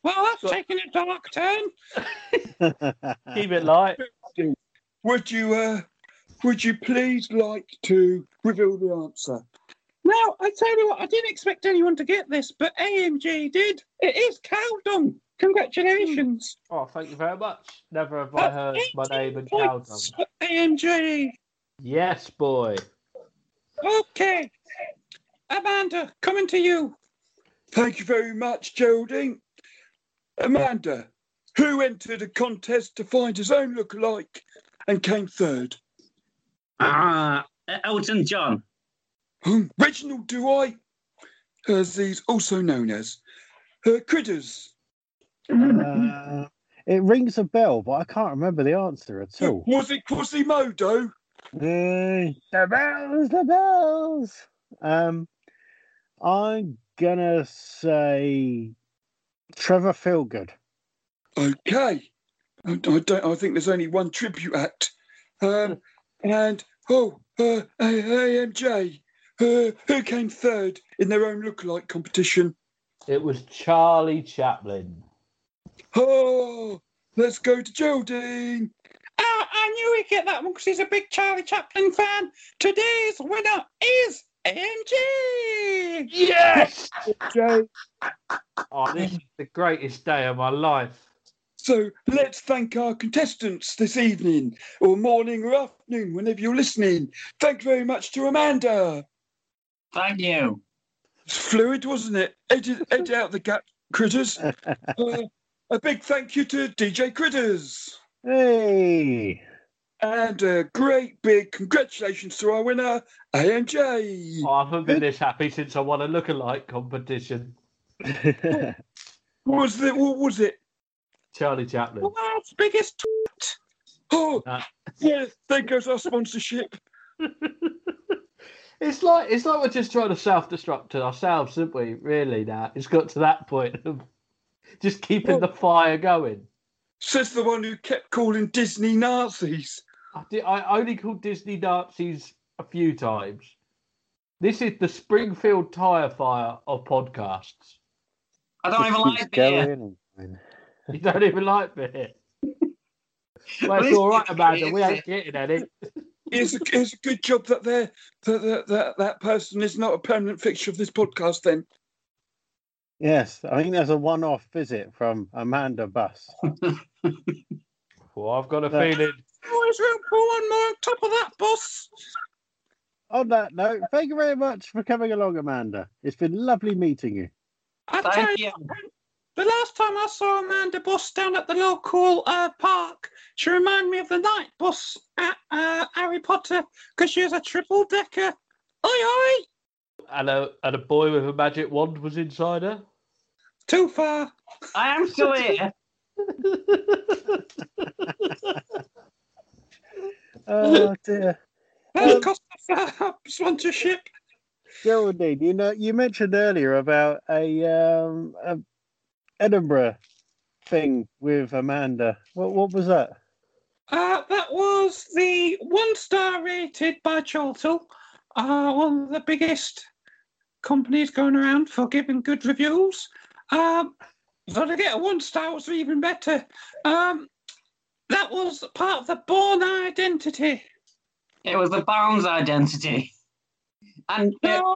Well, that's taking a dark turn. Keep it light. Would you, uh, would you please like to reveal the answer? Now, I tell you what, I didn't expect anyone to get this, but AMJ did. It is cow dung. Congratulations. Hmm. Oh, thank you very much. Never have I heard my name and cow done. Points. Yes, boy. Okay. Amanda, coming to you. Thank you very much, Geraldine. Amanda, who entered a contest to find his own lookalike and came third? Ah, Elton John. Reginald Dwight, as he's also known as. Uh, Critters, Uh, it rings a bell, but I can't remember the answer at all. was it Quasimodo? Uh, the bells, the bells. Um, I'm gonna say Trevor Feelgood. Okay. I, I don't. I think there's only one tribute act. Um, and oh, uh, AMJ, uh, who came third in their own lookalike competition? It was Charlie Chaplin. Oh, let's go to Geraldine. Ah, I knew he'd get that one because he's a big Charlie Chaplin fan. Today's winner is AMG. Yes! Jay. Oh, this is the greatest day of my life. So let's thank our contestants this evening, or morning, or afternoon, whenever you're listening. Thank you very much to Amanda. Thank you. It's fluid, wasn't it? Edit, edit out the gap, critters. Uh, a big thank you to DJ Critters. Hey! And a great big congratulations to our winner, AMJ. Oh, I haven't been this happy since I won a lookalike competition. What was it? What was it? Charlie Chaplin. The world's biggest twat. Oh, yeah, there goes our sponsorship. It's like it's like we're just trying to self-destruct ourselves, aren't we? Really, now it's got to that point of just keeping the fire going. Says the one who kept calling Disney Nazis. I, did, I only called Disney Nazis a few times. This is the Springfield tire fire of podcasts. I don't even like beer. Going and- You don't even like beer. Well, Well, it's it's all right, Amanda. We ain't getting any. It's a, it's a good job that they're, that, that, that that person is not a permanent fixture of this podcast then. Yes, I think there's a one-off visit from Amanda Buss. Well, I've got a Yeah. feeling. Always room for one more on top of that, boss. On that note, thank you very much for coming along, Amanda. It's been lovely meeting you. Thank you, you. The last time I saw Amanda Bus down at the local uh, park, she reminded me of the night bus at uh, Harry Potter because she was a triple decker. Oi, oi! And a, and a boy with a magic wand was inside her. Too far. I am still here. Oh dear. That's cost us uh, sponsorship. Geraldine, you know, you mentioned earlier about a, um, a Edinburgh thing with Amanda. What what was that? Uh, that was the one star rated by Chortle, uh, one of the biggest companies going around for giving good reviews. Um, so to get a one star was even better. Um, that was part of the Born Identity. It was the Barnes identity. And No,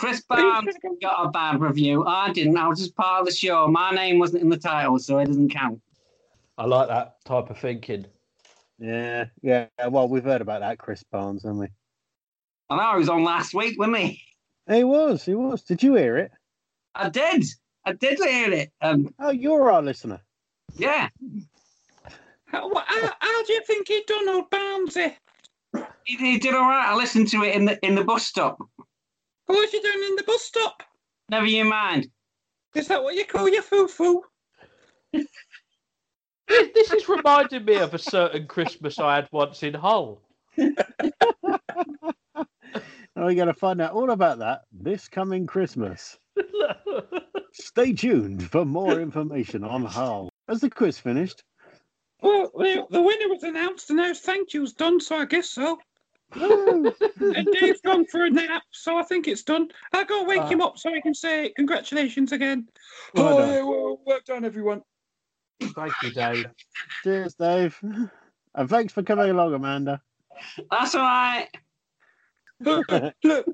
Chris Barnes got a bad review. I didn't. I was just part of the show. My name wasn't in the title, so it doesn't count. I like that type of thinking. Yeah, yeah. Well, we've heard about that, Chris Barnes, haven't we? I know he was on last week, wasn't he? He was, he was. Did you hear it? I did. I did hear it. Um, Oh, you're our listener. yeah. how, how, how do you think he done, old Barnesy? He, he did all right. I listened to it in the in the bus stop. What was you doing in the bus stop? Never you mind. Is that what you call your foo-foo? This, this is reminding me of a certain Christmas I had once in Hull. And we're going to find out all about that this coming Christmas. Stay tuned for more information on Hull. Has the quiz finished? Well, the, the winner was announced and now thank you's done, so I guess so. Woo! And Dave's gone for a nap, so I think it's done. I'll go wake him ah. up so he can say congratulations again. Well oh, done. yeah, well, well done, everyone. Thank you, Dave. Cheers, Dave. And thanks for coming along, Amanda. That's all right. Look, look,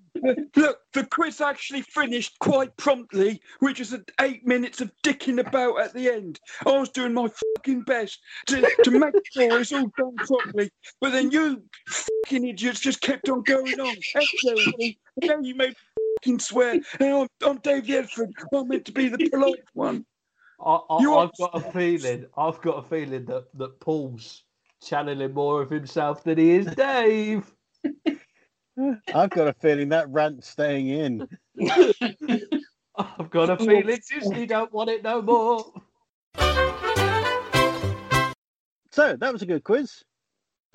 look, the quiz actually finished quite promptly, which is eight minutes of dicking about at the end. I was doing my fucking best to, to make sure it's all done properly, but then you fucking idiots just kept on going on. Absolutely. And now you made me fucking swear. And I'm, I'm Dave Yedford. I'm meant to be the polite one. I, I, You I've got a feeling. I've got a feeling that that Paul's channeling more of himself than he is Dave. I've got a feeling that rant's staying in. I've got a feeling Disney don't want it no more. So that was a good quiz.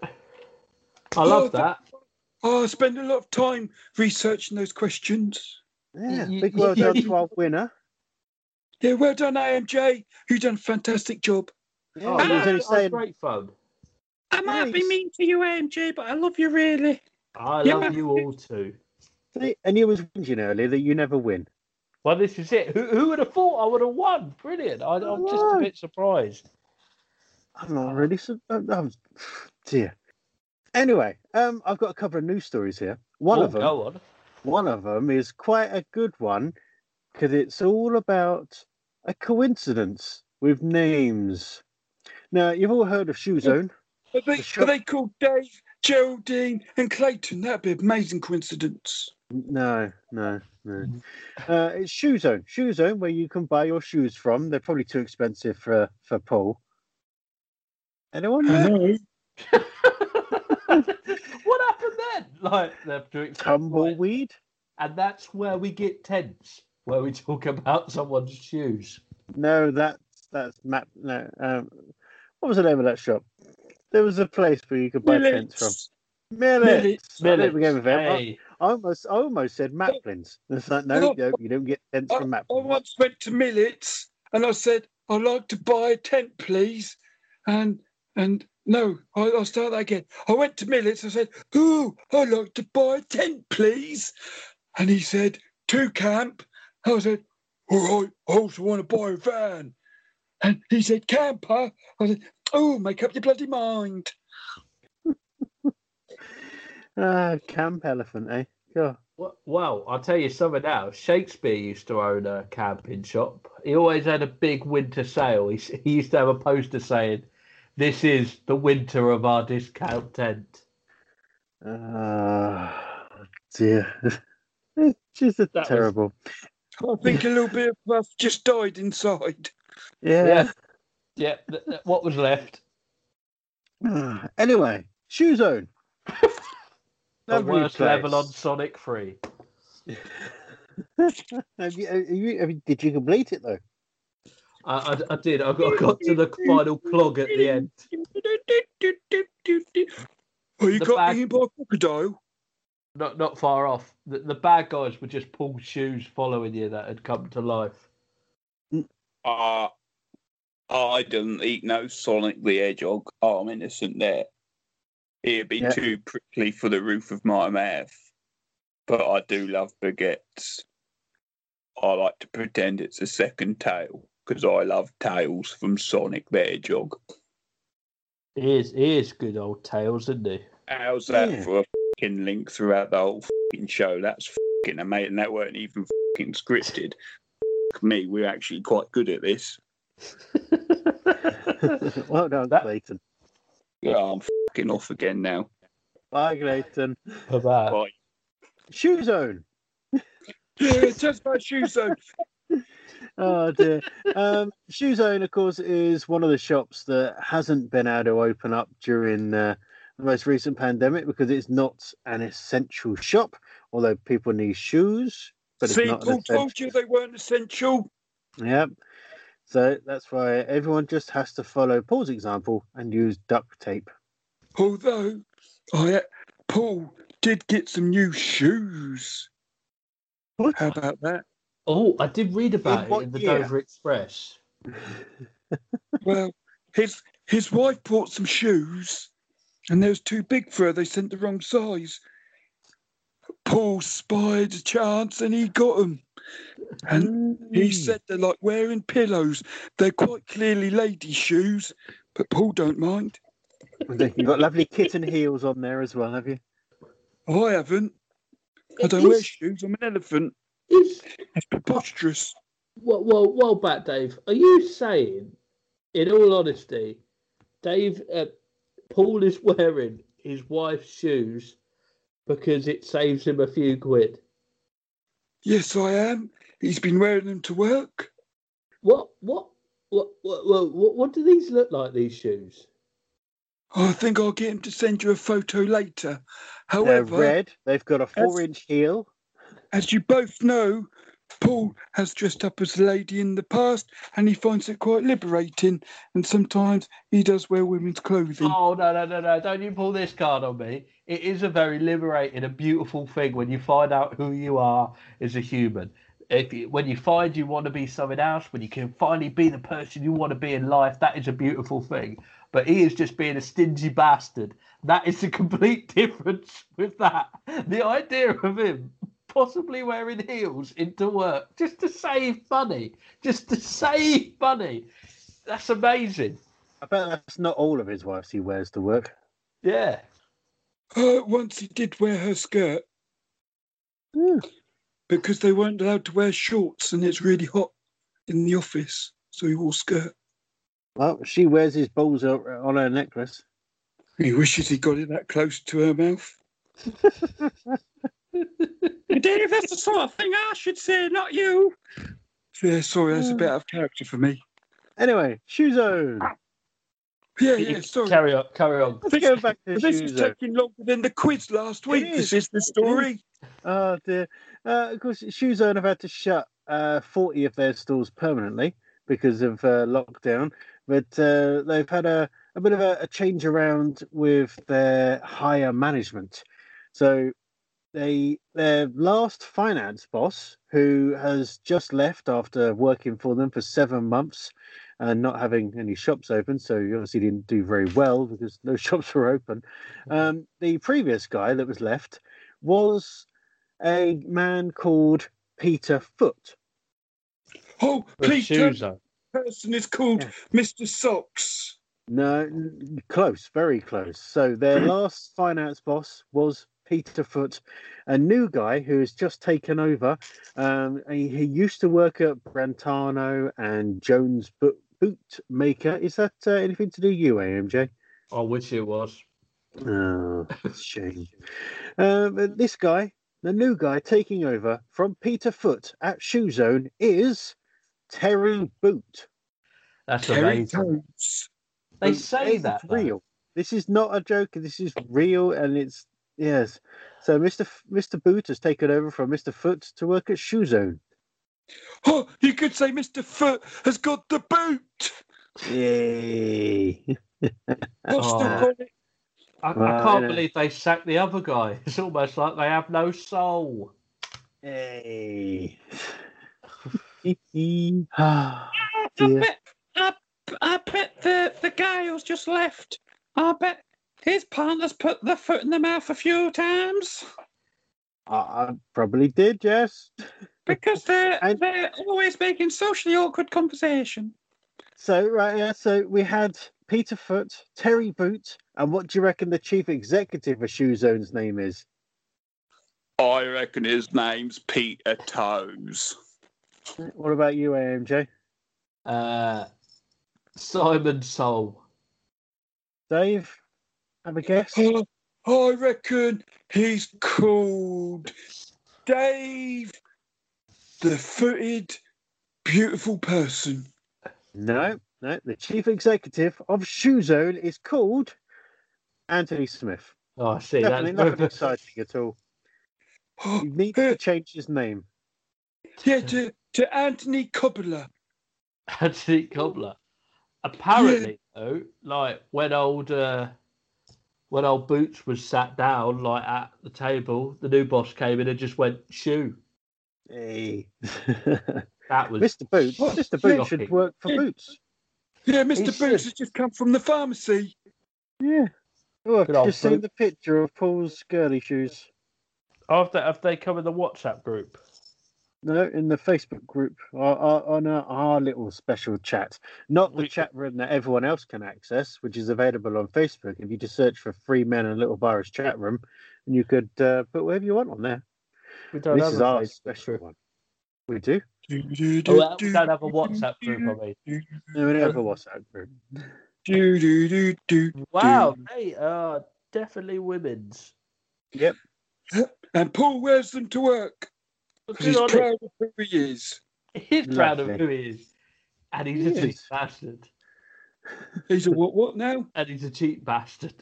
I love that. Oh, I spend a lot of time researching those questions. Yeah, big you- well you- done to our winner. Yeah, well done, AMJ. You've done a fantastic job. Yeah, Oh, he ah, that was saying, great fun. I might be mean to you, AMJ, but I love you really. I Yeah. love you all too. See, and you was whinging earlier that you never win. Well, this is it. Who, who would have thought I would have won? Brilliant. I, I'm just a bit surprised. I'm not really. So, I'm, I'm- dear. Anyway, um, I've got a couple of news stories here. One Oh, of them, on. one of them is quite a good one because it's all about a coincidence with names. Now, you've all heard of Shoe Zone. Are they, The shop- are they called Dave, Geraldine, and Clayton? That'd be an amazing coincidence. No, no, no. Uh, it's Shoe Zone. Shoe Zone, where you can buy your shoes from. They're probably too expensive for for Paul. Anyone? No. what happened then? Like they're doing Tumbleweed? and that's where we get tense, where we talk about someone's shoes. No, that's that's map. No, um, what was the name of that shop? There was a place where you could buy tents from. Millets. Millets. I think we gave a them. I- Hey, I almost, I almost said Maplins. It's like, no, no, you don't get tents I, from Maplin's. I once went to Millets and I said, I'd like to buy a tent, please. And and no, I, I'll start that again. I went to Millets. I said, "Ooh, I'd like to buy a tent, please." And he said, "To camp." I said, "All right, I also want to buy a van." And he said, "Camper." I said, "Oh, make up your bloody mind." Ah, Camp Elephant, eh? God. Well- Well, I'll tell you something now. Shakespeare used to own a camping shop. He always had a big winter sale. He, he used to have a poster saying, This is the winter of our discount tent. Ah, dear. it's just a was- terrible. I think a little bit of us just died inside. Yeah. Yeah. Yeah, th- th- what was left? Ah, anyway, Shoe Zone. The Lovely worst level on. Sonic 3. have you, have you, have you, did you complete it though? I, I, I did. I got, I got to the final clog at the end. Oh, you The got bad- eaten by a crocodile? not not far off. The, the bad guys were just Paul's shoes following you that had come to life. Uh, I didn't eat no Sonic the Hedgehog. Oh, I'm innocent there. It'd be Yeah. too prickly for the roof of my mouth. But I do love baguettes. I like to pretend it's a second tail because I love tails from Sonic the Hedgehog. He is, he is good old tales, isn't he? How's that Yeah. for a fucking link throughout the whole fucking show? That's fucking amazing. That weren't even fucking scripted. Fuck me, we're actually quite good at this. well done, That- Clayton. Yeah, I'm fucking off again now. Bye, Clayton. About Bye. Shoe Zone. Yeah, just my shoes though. Oh dear. Um, Shoe Zone, of course, is one of the shops that hasn't been able to open up during uh, the most recent pandemic because it's not an essential shop. Although people need shoes, but See, it's not an Paul told you they weren't essential. Yep. So that's why everyone just has to follow Paul's example and use duct tape. Although, I Paul did get some new shoes. What? How about that? Oh, I did read about what it in the year? Dover Express. Well, his his wife bought some shoes, and they was too big for her. They sent the wrong size. Paul spied a chance, and he got them. And he Mm. said they're like wearing pillows. They're quite clearly lady shoes, but Paul don't mind. You've got lovely kitten heels on there as well, have you? I haven't. I don't wear shoes. I'm an elephant. It's preposterous. well, well, well, back, Dave. Are you saying, in all honesty, Dave, uh, Paul is wearing his wife's shoes because it saves him a few quid? Yes, I am. He's been wearing them to work. What, what, what, what, what, what, what do these look like? These shoes? Oh, I think I'll get him to send you a photo later. They're However, red. They've got a four-inch heel. as you both know, Paul has dressed up as a lady in the past and he finds it quite liberating. And sometimes he does wear women's clothing. Oh no, no, no, no! Don't you pull this card on me. It is a very liberating and beautiful thing when you find out who you are as a human. If you, when you find you want to be something else, when you can finally be the person you want to be in life, that is a beautiful thing. But he is just being a stingy bastard. That is the complete difference with that. The idea of him possibly wearing heels into work just to save money, just to save money. That's amazing. I bet that's not all of his wives he wears to work. Yeah. Uh, once he did wear her skirt Hmm. Because they weren't allowed to wear shorts and it's really hot in the office. So he wore skirt. Well, she wears his balls on her necklace. He wishes he got it that close to her mouth. Dave, that's the sort of thing I should say, not you. Yeah, sorry, that's a hmm. bit out of character for me. Anyway, Shoe Zone. Yeah, yeah, sorry. Carry on, carry on. Let's go back to this is taking longer than the quiz last week. is. This is the story. Oh dear. Uh, of course, Shoe Zone have had to shut uh, 40 of their stores permanently because of uh, lockdown, but uh, they've had a, a bit of a, a change around with their higher management. So they their last finance boss, who has just left after working for them for seven months and not having any shops open, so he obviously didn't do very well because no shops were open. Um, the previous guy that was left was a man called Peter Foot. Oh, With please tell shoes me on. the person is called Yeah. Mr. Socks. No, close, very close. So their last finance boss was Peter Foot, a new guy who has just taken over. Um, he, he used to work at Brantano and Jones Boot, boot Maker. Is that uh, anything to do you, AMJ? I wish it was. Oh, shame. Uh, but this guy, the new guy taking over from Peter Foot at Shoe Zone is Terry Boot. That's Terry amazing. Toes. They Um, say it's that. though. real. This is not a joke. This is real, and it's yes. So Mr. F- Mr. Boot has taken over from Mr. Foot to work at Shoe Zone. Oh, you could say Mr. Foot has got the boot. Yay! What's the Oh. chronic? I, Well, I can't yeah. believe they sacked the other guy. It's almost like they have no soul. Hey. Ah, I dear. bet, I, I bet the, the guy who's just left, I bet his partner's put the foot in the mouth a few times I, I probably did, yes. Because they're, And- they're always making socially awkward conversation. So right, yeah. So we had Peter Foot, Terry Boot, and what do you reckon the chief executive of Shoe Zone's name is? I reckon his name's Peter Toes. What about you, AMJ? Uh, Simon Soul. Dave, have a guess. Uh, I reckon he's called Dave, the footed, beautiful person. No, no. The chief executive of Shoe Zone is called Anthony Smith. Oh, I see. Definitely That's nothing exciting at all. Oh, He needs to change his name. yeah, to, to Anthony Cobbler. Anthony Cobbler. Apparently, though, like when old uh, when old Boots was sat down, like at the table, the new boss came in and just went shoe. Hey. That was Mr. Boots. What? Mr. Boots Shocking. should work for Yeah. Boots. Yeah, Mr. He Boots should. has just come from the pharmacy. Yeah. Oh, I've just seen the picture of Paul's girly shoes. Have they, have they come in the WhatsApp group? No, in the Facebook group, our, our, on our, our little special chat. Not the We- chat room that everyone else can access, which is available on Facebook. If you just search for Free Men and Little Virus chat room, and you could uh, put whatever you want on there. We don't this have is a our special one. We do. Oh, well, we don't have a WhatsApp group. I mean, No, we don't have a WhatsApp group. Do, do, do, do. wow, they are definitely women's. Yep. And Paul wears them to work because he's Good on him. proud of who he is. He's proud of who he is, and he's He a cheap is. bastard. He's a what? What now? And he's a cheap bastard.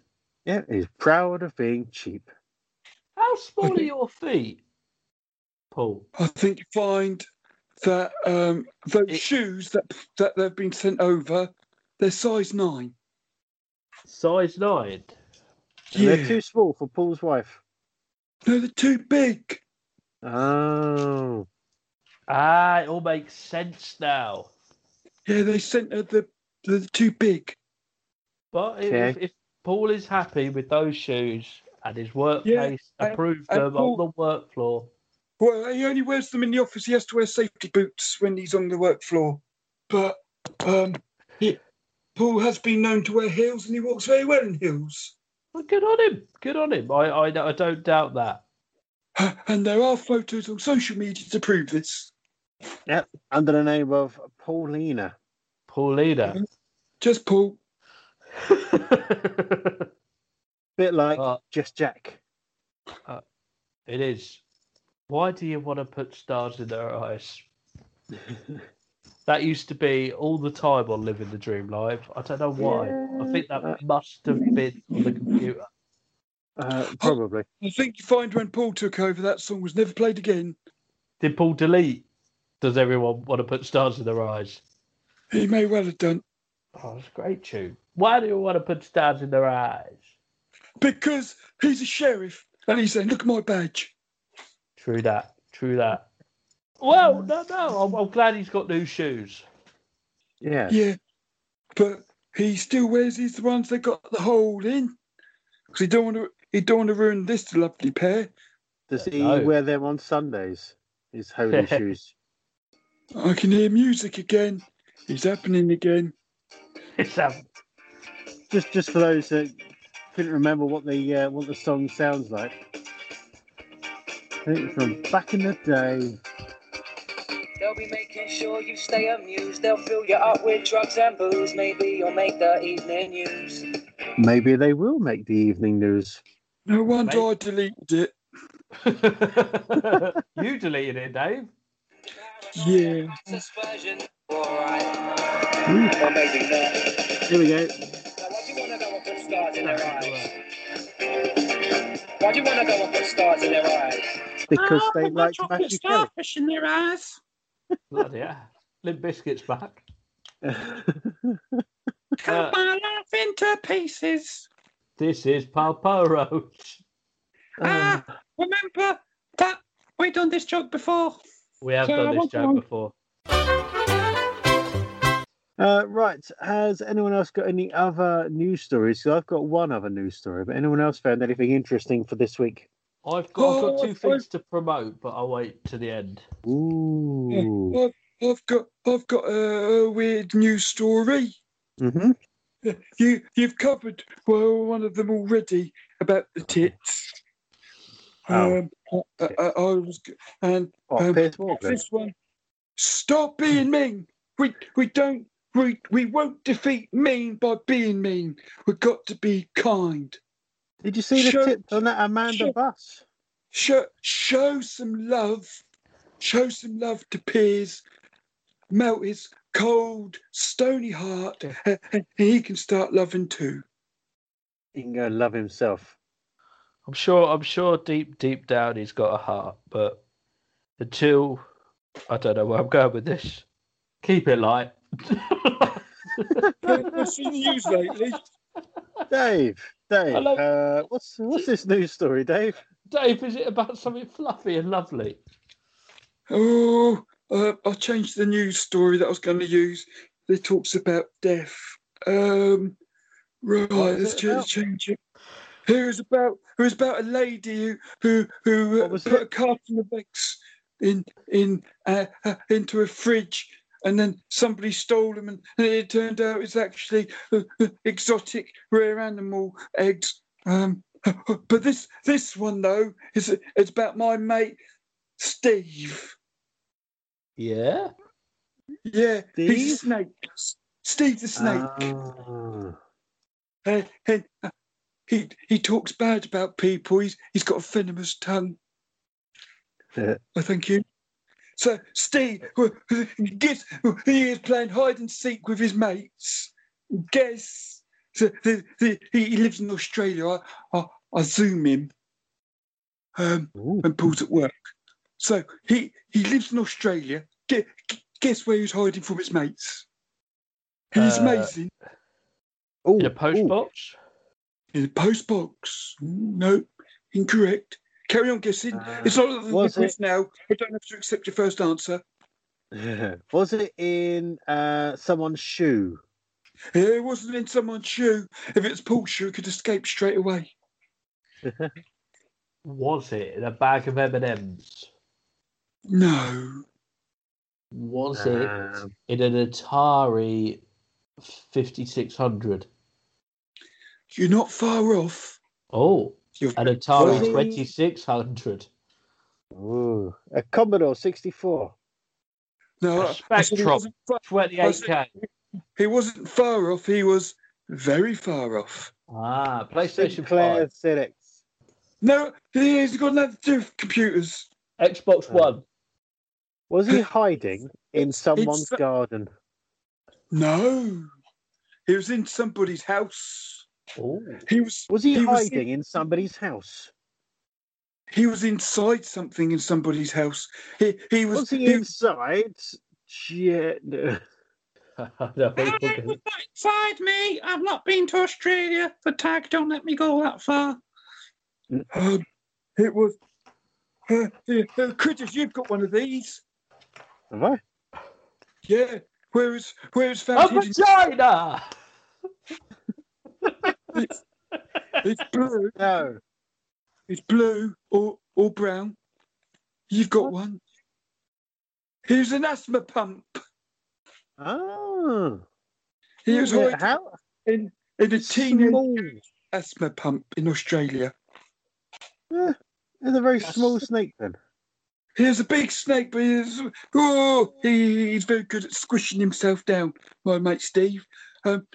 Yeah, he's proud of being cheap. How small are your feet, Paul? I think you find that um, those It- shoes that that they've been sent over, they're size nine. Size nine. And They're too small for Paul's wife. No, they're too big. Oh. Ah, it all makes sense now. Yeah, they sent her the they're too big. But if, Okay. if, if Paul is happy with those shoes and his workplace and- approved and them Paul- on the work floor, Well, he only wears them in the office. He has to wear safety boots when he's on the work floor. But um, he, Paul has been known to wear heels, and he walks very well in heels. well, good on him. Good on him. I, I, I don't doubt that. And there are photos on social media to prove this. Yep, under the name of Paulina. Paulina. Just Paul. Bit like Uh, Just Jack. it is. Why do you want to put stars in their eyes? That used to be all the time on Living the Dream Live. I don't know why. I think that Uh, must have been on the computer. Uh, probably. I think you find when Paul took over, that song was never played again. Did Paul delete? Does everyone want to put stars in their eyes? He may well have done Oh, it's a great tune. Why do you want to put stars in their eyes? because he's a sheriff and he's saying, "Look at my badge." True that. True that. Well, no, no. I'm, I'm glad he's got new shoes. Yeah. Yeah, but he still wears his the ones that got the hole in because he don't want to. He don't want to ruin this lovely pair. Does he No. wear them on Sundays? His holy shoes. I can hear music again. It's happening again. It's um, Just, just for those that couldn't remember what the uh, what the song sounds like. I from back in the day. They'll be making sure you stay amused. They'll fill you up with drugs and booze. Maybe you'll make the evening news. Maybe they will make the evening news. No wonder Mate. I deleted it. you deleted it, Dave. Yeah. Dispersion. Ooh, Or maybe not. here we go. Why do you want to go and put stars in their eyes? Why do you want to go and put stars in their eyes? Because Oh, they put my like chocolate Matthew starfish in their eyes. Bloody yeah. Limp Bizkit's back. Cut Uh, my life into pieces. This is Papa Roach. Ah, remember that we've done this joke before. We have So done this joke one. before. Uh, right. Has anyone else got any other news stories? So I've got one other news story, but anyone else found anything interesting for this week? I've got, I've got two things to promote, but I'll wait to the end. Ooh. I've, I've got I've got a weird news story. hmm You you've covered well one of them already about the tits. Oh. Um, I, I, I was and Oh, Um, this one. Stop being mean. We we don't we we won't defeat mean by being mean. We've got to be kind. Did you see the show- tips on that Amanda show- bus? Show show some love. Show some love to Piers. Melt his cold, stony heart, and and he can start loving too. He can go and love himself. I'm sure. I'm sure deep, deep down, he's got a heart, but until I don't know where I'm going with this. Keep it light. I've seen the news lately? Dave, Dave, Hello. uh, what's what's this news story, Dave? Dave, is it about something fluffy and lovely? Oh, uh, I changed the news story that I was going to use. It talks about death. Um, right, What was let's it about? change it. It was about it was about a lady who who who uh, was put it? a carton of eggs in in uh, uh, into a fridge, and then somebody stole them, and, and it turned out it's actually uh, uh, exotic rare animal eggs. Um, but this this one though is it's about my mate Steve. Yeah. Yeah, he's a snake. Steve the snake. Ah. Uh, and, uh, he he talks bad about people. He's he's got a venomous tongue. Yeah. I thank you. So Steve, guess he is playing hide and seek with his mates. Guess so the, the, he, lives in Australia. I, I I zoom him um, when Paul's at work. So he he lives in Australia. Guess, guess where he's hiding from his mates. He's Uh, amazing. Ooh, In a post ooh. box. In the post box. No, incorrect. Carry on guessing. Uh, it's not the was quiz now. I don't have to accept your first answer. Was it in uh, someone's shoe? It wasn't in someone's shoe. If it's Paul's shoe, it could escape straight away. Was it in a bag of M and M's? No. Was Um, it in an Atari 5600? You're not far off. Oh, You're an Atari Was 2600. Ooh, a Commodore 64. no. A I- I said he Spectrum. wasn't far- 28K. He wasn't far off. He was very far off. Ah, PlayStation Sinclair 5. No, he's got nothing to do with computers. Xbox Oh. One. Was he hiding in someone's It's- garden? No. He was in somebody's house. Oh, He was. Was he, He was hiding in somebody's house? He was inside something in somebody's house. He he was. Was he he- inside? Yeah. no. I know what I you're was gonna- not inside me. I've not been to Australia. The tag don't let me go that far. Um, it was. Uh, uh, Critters, you've got one of these. Have I? Yeah. Where is where is A found hidden? vagina! It's, it's blue. No. It's blue or or brown. You've got one. Here's an asthma pump. Oh. He was Yeah, How? in, in a teenage Small. asthma pump in Australia. Yeah, It's a very That's- small snake then. Here's a big snake, but he's, oh, he, he's very good at squishing himself down, my mate Steve. Um,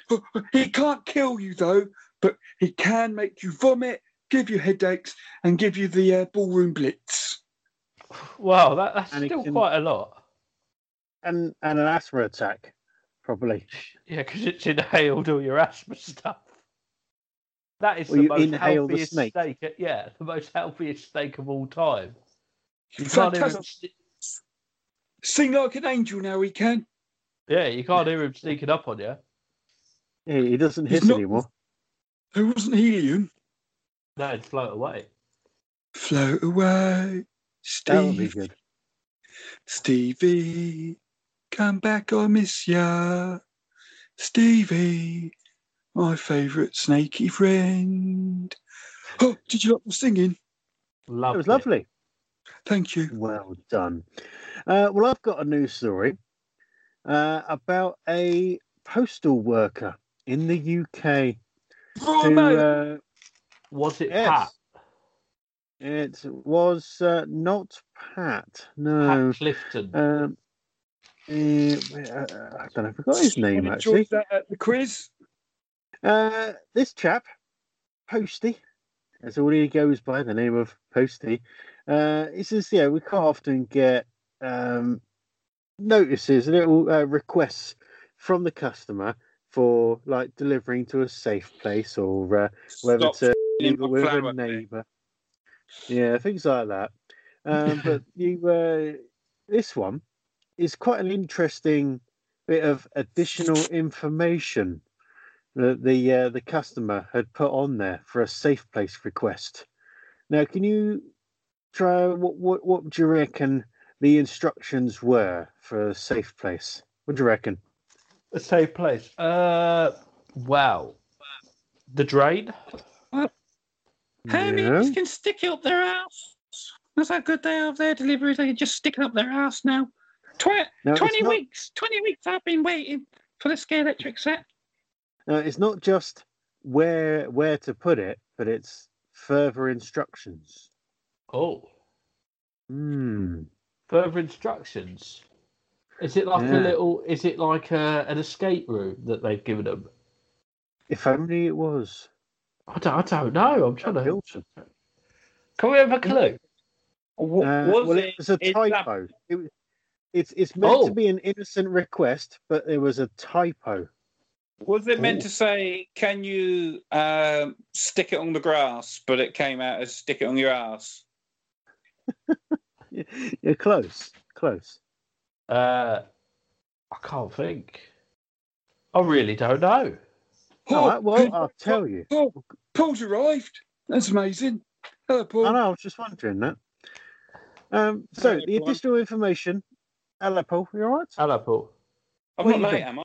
he can't kill you though, but he can make you vomit, give you headaches, and give you the uh, ballroom blitz. Wow, that, that's And still can- quite a lot. And and an asthma attack, probably. Yeah, because it's inhaled all your asthma stuff. That is Well, the most inhale the healthiest steak. Yeah, the most healthiest steak of all time. You can't hear him, Fantastic. sne- Sing like an angel now, he can. yeah, you can't hear him sneaking up on you. Yeah, he doesn't He's hiss not- anymore. It wasn't helium. No, it'd float away. Float away, That would be good. Stevie, come back, I miss ya. Stevie, my favourite snaky friend. Oh, did you like the singing? Lovely. It was lovely. Thank you. Well done. Uh, well, I've got a news story uh, about a postal worker in the UK who. Uh, Was it yes, Pat? it was uh, not Pat. No. Pat Clifton. Um, uh, I don't know. I forgot his name actually. that at the quiz. Uh, this chap, Posty, that's all he goes by, the name of Posty. Uh, he says, yeah, we quite often get um, notices, little uh, requests from the customer for like delivering to a safe place or uh, whether Stop to it with a neighbour. Yeah, things like that. Um, but you, uh, this one is quite an interesting bit of additional information that the uh, the customer had put on there for a safe place request. Now, can you try what what what do you reckon the instructions were for a safe place? What do you reckon? A safe place. Uh, wow. The drain. Hermes Yeah. can stick it up their ass. That's how good they are of their deliveries. They can just stick it up their ass now. Tw- Now, 20 not- weeks. 20 weeks I've been waiting for the Scalextric set. Now, it's not just where where to put it, but it's further instructions. Oh. Hmm. Further instructions. Is it like Yeah. a little? Is it like a, an escape room that they've given them? If only it was. I don't, I don't know. I'm trying to. Hilton. Can we have a clue? Wa- Uh, was well, it? it was a is that- typo. It, it's it's meant Oh. to be an innocent request, but it was a typo. was it meant Ooh. to say, "Can you um, stick it on the grass?" But it came out as "stick it on your ass." You're close, close. Uh, I can't think. I really don't know. All right, well, Paul- I'll tell you. Paul, Paul's arrived. That's amazing. Hello, Paul. I know, I was just wondering that. Um, so Hello, the everyone. additional information. Hello, Paul. You all right? Hello, Paul. I'm What not late, doing? am I?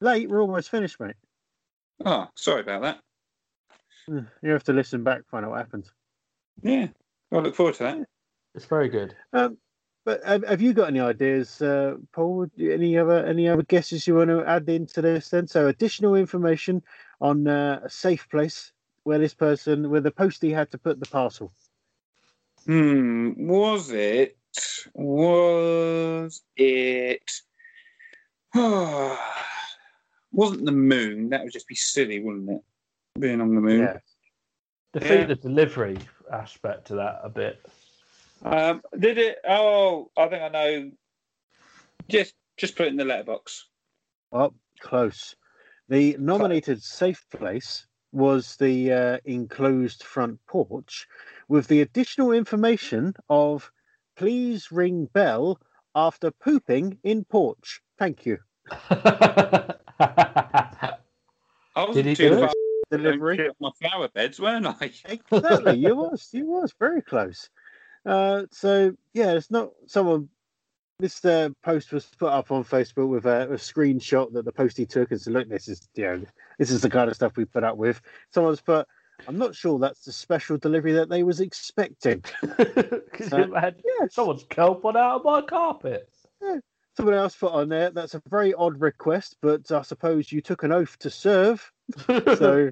Late. We're almost finished, mate. Oh, sorry about that. Uh, You have to listen back, find out what happened. Yeah, I look forward to that. It's very good. Um, but have, have you got any ideas, uh, Paul? Any other any other guesses you want to add into this? Then, so additional information on uh, a safe place where this person, where the postie had to put the parcel. Hmm, was it? Was it? wasn't the moon? That would just be silly, wouldn't it? Being on the moon. Yeah. Defeat Yeah. the delivery aspect to that a bit. Um, did it? Oh, I think I know. Just, just put it in the letterbox. Oh, close. The nominated safe place was the uh, enclosed front porch with the additional information of please ring bell after pooping in porch. Thank you. I Did wasn't he too do it? Delivery. my flower beds, weren't I? exactly. you was. You was very close. Uh, so yeah, it's not someone. This uh, post was put up on Facebook with a, a screenshot that the post he took and said, "Look, this is you know, this is the kind of stuff we put up with." Someone's put, "I'm not sure that's the special delivery that they was expecting." Because you had yes. someone's kelp on out of my carpet. Someone else put on there, "That's a very odd request, but I suppose you took an oath to serve." So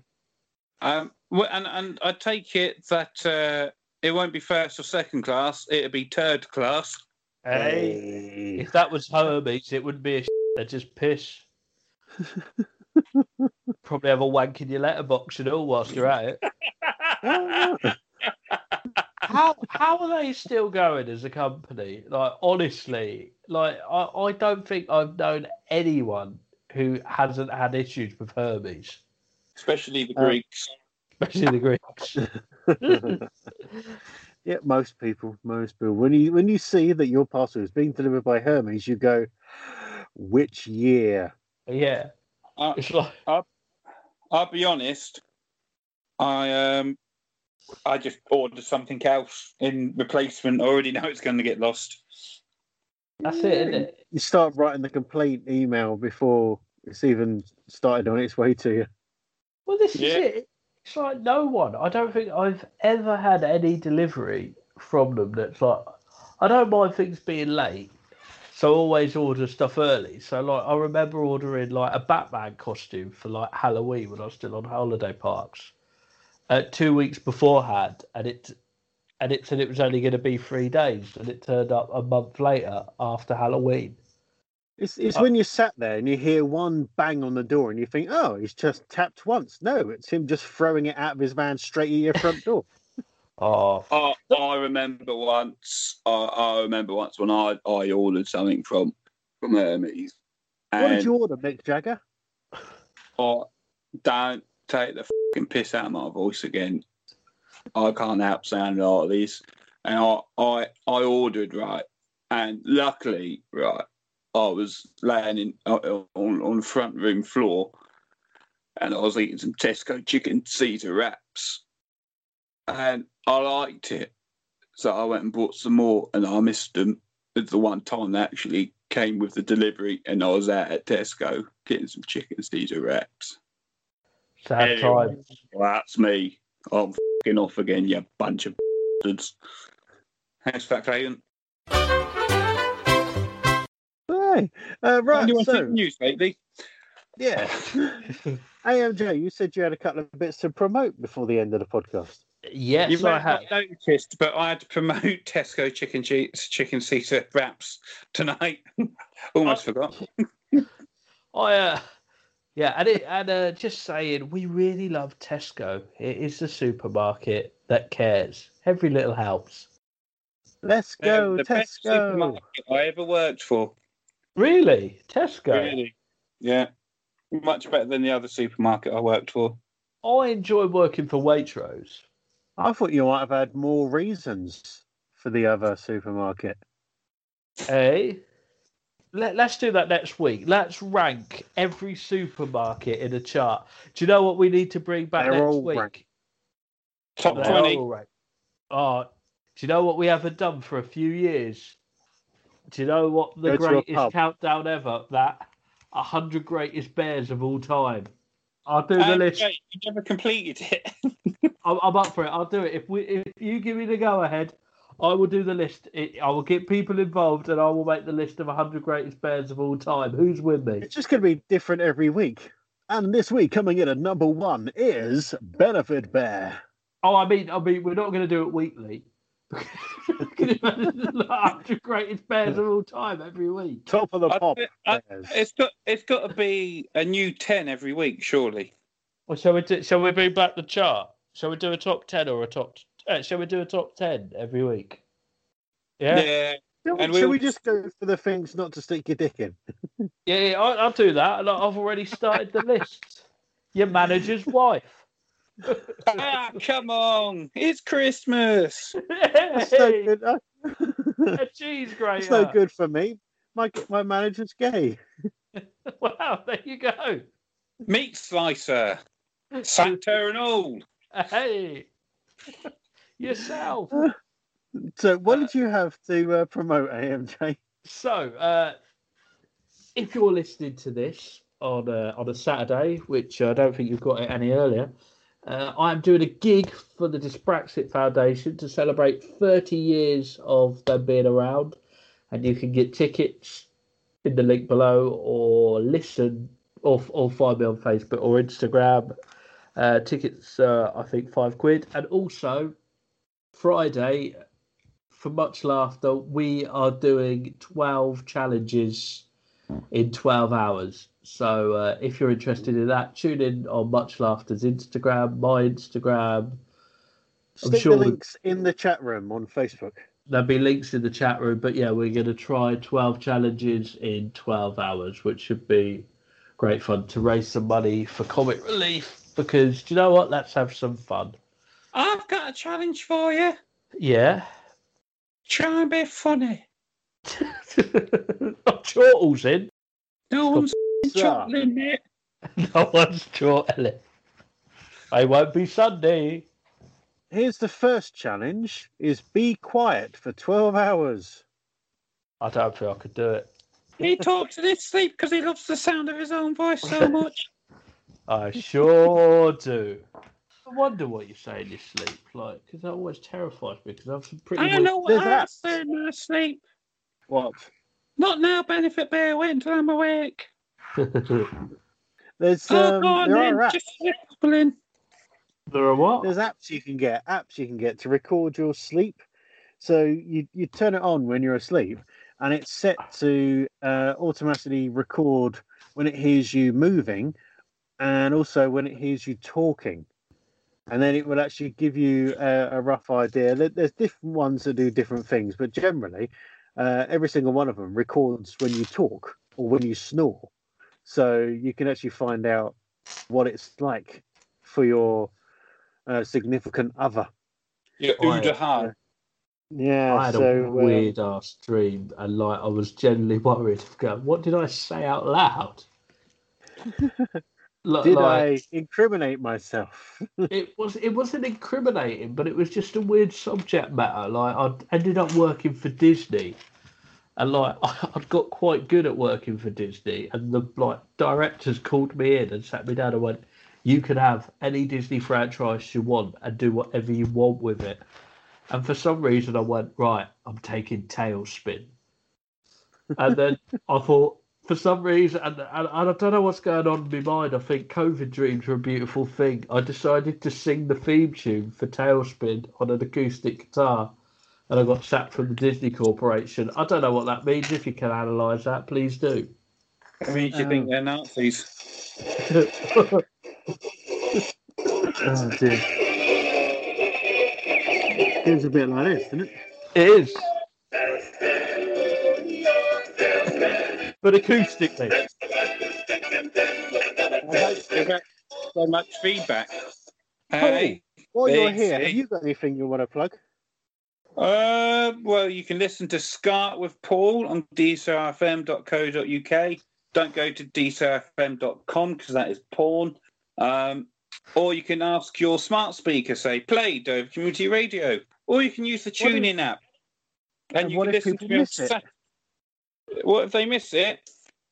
Um, well, and and I take it that uh, it won't be first or second class; it'll be third class. hey, if that was Hermes, it wouldn't be a they're just piss. Probably have a wank in your letterbox and all whilst you're at it. How how are they still going as a company? Like honestly, like I, I don't think I've known anyone who hasn't had issues with Hermes, especially the Uh, Greeks. especially the Greeks. yeah, most people, most people. When you when you see that your parcel is being delivered by Hermes, you go, "Which year?" yeah, Uh, it's like I'll be honest. I um, I just ordered something else in replacement. I already know it's going to get lost. That's it, isn't it? You start writing the complaint email before it's even started on its way to you. Well, this Yeah. is it. It's like no one. I don't think I've ever had any delivery from them that's like. I don't mind things being late, so I always order stuff early. So like, I remember ordering like a Batman costume for like Halloween when I was still on holiday parks, uh, two weeks beforehand, and it and it said it was only going to be three days, and it turned up a month later after Halloween. It's, it's Uh, when you sat there and you hear one bang on the door and you think, oh, he's just tapped once. No, it's him just throwing it out of his van straight at your front door. Oh, I, I remember once. I, I remember once when I, I ordered something from from Hermes. What did you order, Mick Jagger? Oh, don't take the fucking piss out of my voice again. I can't help sounding like this. And I, I, I ordered right, and luckily, right, I was laying in uh, on on the front room floor, and I was eating some Tesco chicken Caesar wraps, and I liked it, so I went and bought some more, and I missed them. It's the one time they actually came with the delivery, and I was out at Tesco getting some chicken Caesar wraps. sad Anyway. time. Well, that's me. I'm fing off again, you bunch of bastards. Thanks for that, Clayton. Hey, uh, right, Anyone so, seen the news lately? yeah. AMJ, you said you had a couple of bits to promote before the end of the podcast. Yes, You may I have have. not noticed, but I had to promote Tesco chicken cheese, chicken Caesar wraps tonight. Almost forgot. I uh, yeah, and it and uh, just saying, we really love Tesco. It is the supermarket that cares. Every little helps. Let's go, Um, the best Tesco. supermarket I ever worked for. Really, Tesco. Really? Yeah. Much better than the other supermarket I worked for. I enjoy working for Waitrose. I thought you might have had more reasons for the other supermarket. Hey, Let, let's do that next week. Let's rank every supermarket in a chart. Do you know what we need to bring back They're next all week? ranked. Top They're 20. all ranked. Oh, do you know what we haven't done for a few years? Do you know what the Go greatest countdown ever? That hundred greatest bears of all time. I'll do the And, list. Jay, you never completed it. I'm, I'm up for it. I'll do it. If we, if you give me the go ahead, I will do the list. It, I will get people involved, and I will make the list of 100 greatest bears of all time. Who's with me? It's just going to be different every week. And this week, coming in at number one is Benefit Bear. Oh, I mean, I mean, we're not going to do it weekly. Can you imagine the 100 greatest bears of all time every week? Top of the pop. I- bears. It's got it's got to be a new ten every week, surely. Well, shall we do? Shall we bring back the chart? Shall we do a top 10 or a top? Uh, shall we do a top 10 every week? Yeah, yeah, Shall, we, and shall we'll- we just go for the things not to stick your dick in? yeah. I'll, I'll do that. I've already started the list. Your manager's wife. Ah, come on! It's Christmas. That's no good. uh, a cheese grater. It's no good for me. My my manager's gay. Wow, there you go. Meat slicer, Santa and all. Hey, yourself. So, what did you have to uh, promote, AMJ? So, uh, if you're listening to this on a, on a Saturday, which I don't think you've got it any earlier, uh, I'm doing a gig for the Dyspraxia Foundation to celebrate 30 years of them being around, and you can get tickets in the link below, or listen, or or find me on Facebook or Instagram. Uh, tickets, uh, I think five quid, and also Friday for much laughter, we are doing 12 challenges in 12 hours. So uh, if you're interested in that, tune in on Much Laughter's Instagram, my Instagram. I'm Stick sure the we- links in the chat room on Facebook. There'll be links in the chat room. But yeah, we're going to try 12 challenges in 12 hours, which should be great fun to raise some money for comic relief. Because do you know what? Let's have some fun. I've got a challenge for you. Yeah. Try and be funny. Not chortles in. No one's Sir. chuckling it. No one's chortling. I won't be Sunday. Here's the first challenge: is be quiet for twelve hours. I don't think I could do it. He talks in his sleep because he loves the sound of his own voice so much. I sure do. I wonder what you say in your sleep, like, because that always terrifies me. Because I've some pretty. I don't know what There's I that. say in my sleep. What? Not now, Benefit Bear. Wait until I'm awake. There's Oh, um, go on there then. are apps. Just whispering. there are what? There's apps you can get. Apps you can get to record your sleep. So you you turn it on when you're asleep, and it's set to uh, automatically record when it hears you moving, and also when it hears you talking. And then it will actually give you a, a rough idea. There's different ones that do different things, but generally, uh, every single one of them records when you talk or when you snore. So you can actually find out what it's like for your uh, significant other. Your yeah. Udahan. Yeah, I had so a um, weird ass dream, and like I was generally worried. What did I say out loud? Like- did like, I incriminate myself? it was it wasn't incriminating, but it was just a weird subject matter. Like I ended up working for Disney, and like I'd got quite good at working for Disney, and the like directors called me in and sat me down and went, "You can have any Disney franchise you want and do whatever you want with it." And for some reason, I went right. I'm taking TaleSpin, and then I thought. For some reason, and, and, and I don't know what's going on in my mind. I think COVID dreams are a beautiful thing. I decided to sing the theme tune for TaleSpin on an acoustic guitar, and I got sacked from the Disney Corporation. I don't know what that means. If you can analyse that, please do. I mean, do you think they're Nazis? Oh dear. It's a bit like this, isn't it? It is. But acoustically. I hope so much feedback. Hey, While you're here, have you got anything you want to plug? Uh, well, you can listen to Scar with Paul on dsrfm.co.uk. Don't go to dsrfm.com because that is porn. Um, or you can ask your smart speaker, say, play Dover Community Radio. Or you can use the TuneIn app. And, and you what can if listen to miss it? What if they miss it?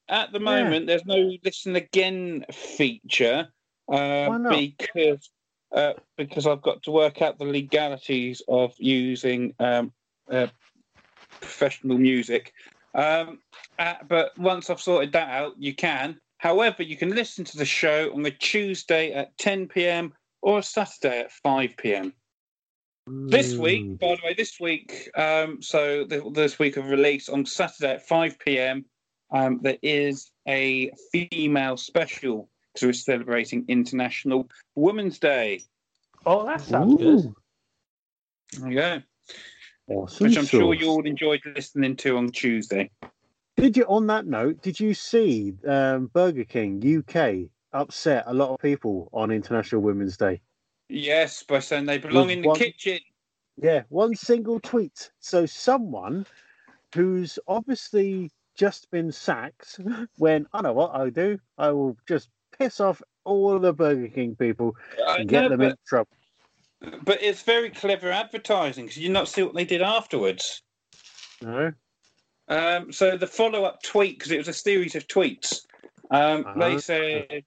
At the Yeah. moment, there's no listen again feature uh, because uh, because I've got to work out the legalities of using um, uh, professional music. Um, uh, but once I've sorted that out, you can. However, you can listen to the show on a Tuesday at 10 p.m. or a Saturday at 5 p.m. This Mm. week, by the way, this week, um, so th- this week of release on Saturday at 5 p.m., um, there is a female special because we're celebrating International Women's Day. Oh, that sounds good. Ooh, There you go. awesome Which I'm sure sauce. you all enjoyed listening to on Tuesday. Did you, on that note, did you see um, Burger King UK upset a lot of people on International Women's Day? Yes, by saying they belong With in the one- kitchen. Yeah, one single tweet. So someone who's obviously just been sacked went, I know what I'll do. I will just piss off all of the Burger King people I and get know, them in trouble. but it's very clever advertising because you not see what they did afterwards. No? Um, so the follow-up tweet, because it was a series of tweets, um, Uh-huh. they said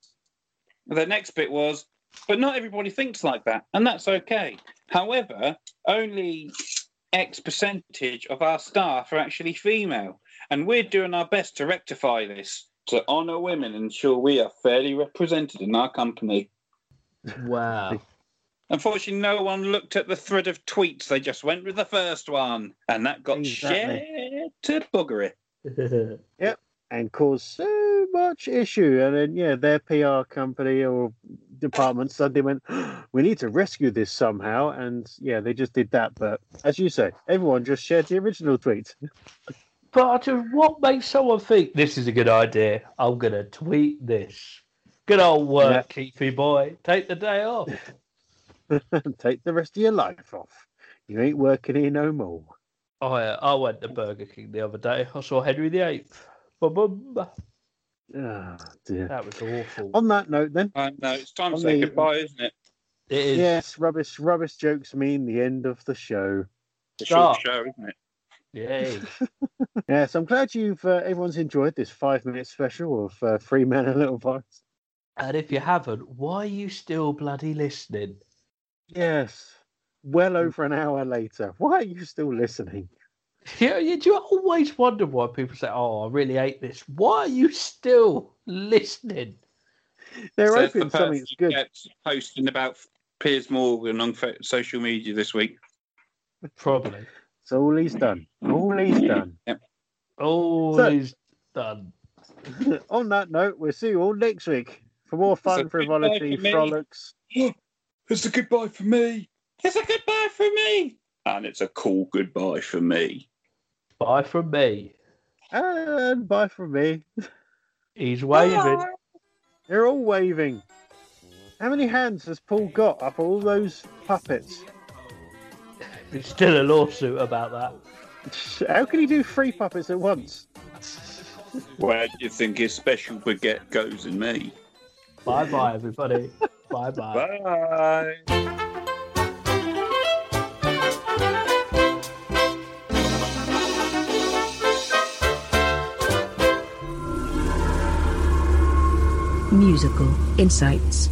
the next bit was, but not everybody thinks like that, and that's okay. However, only X percentage of our staff are actually female, and we're doing our best to rectify this to honour women and ensure we are fairly represented in our company. Wow. Unfortunately, no one looked at the thread of tweets. They just went with the first one, and that got Exactly. shared to buggery. Yep, and caused so much issue. And then, yeah, their PR company or department suddenly went, we need to rescue this somehow. And yeah, they just did that. But as you say, everyone just shared the original tweet. But I just, what makes someone think this is a good idea? I'm gonna tweet this. Good old work, Keithy boy. Take the day off. Take the rest of your life off. You ain't working here no more. I I went to Burger King the other day. I saw Henry VIII. Ba-bum. Ah, dear. That was awful. On that note, then, no, it's time to say the- goodbye, isn't it? It is. Yes, rubbish rubbish jokes mean the end of the show. It's a short show, isn't it? Yay. So I'm glad you've uh, everyone's enjoyed this five minute special of uh, Three Men and a Little Virus. and if you haven't, why are you still bloody listening? Yes, well over an hour later. Why are you still listening? Yeah, you do always wonder why people say, "Oh, I really hate this." Why are you still listening? They're Says the hoping something's good. posting about Piers Morgan on social media this week. Probably. It's all he's done. All he's done. All So- done. On that note, we'll see you all next week for more fun, frivolity, goodbye for me. frolics. It's a goodbye for me. It's a goodbye for me. And it's a cool goodbye for me. Bye from me. And bye from me. He's waving. They're all waving. How many hands has Paul got up all those puppets? There's still a lawsuit about that. How can he do three puppets at once? Where do you think his special baguette goes in me? Bye bye, everybody. bye bye. Bye. Musical Insights.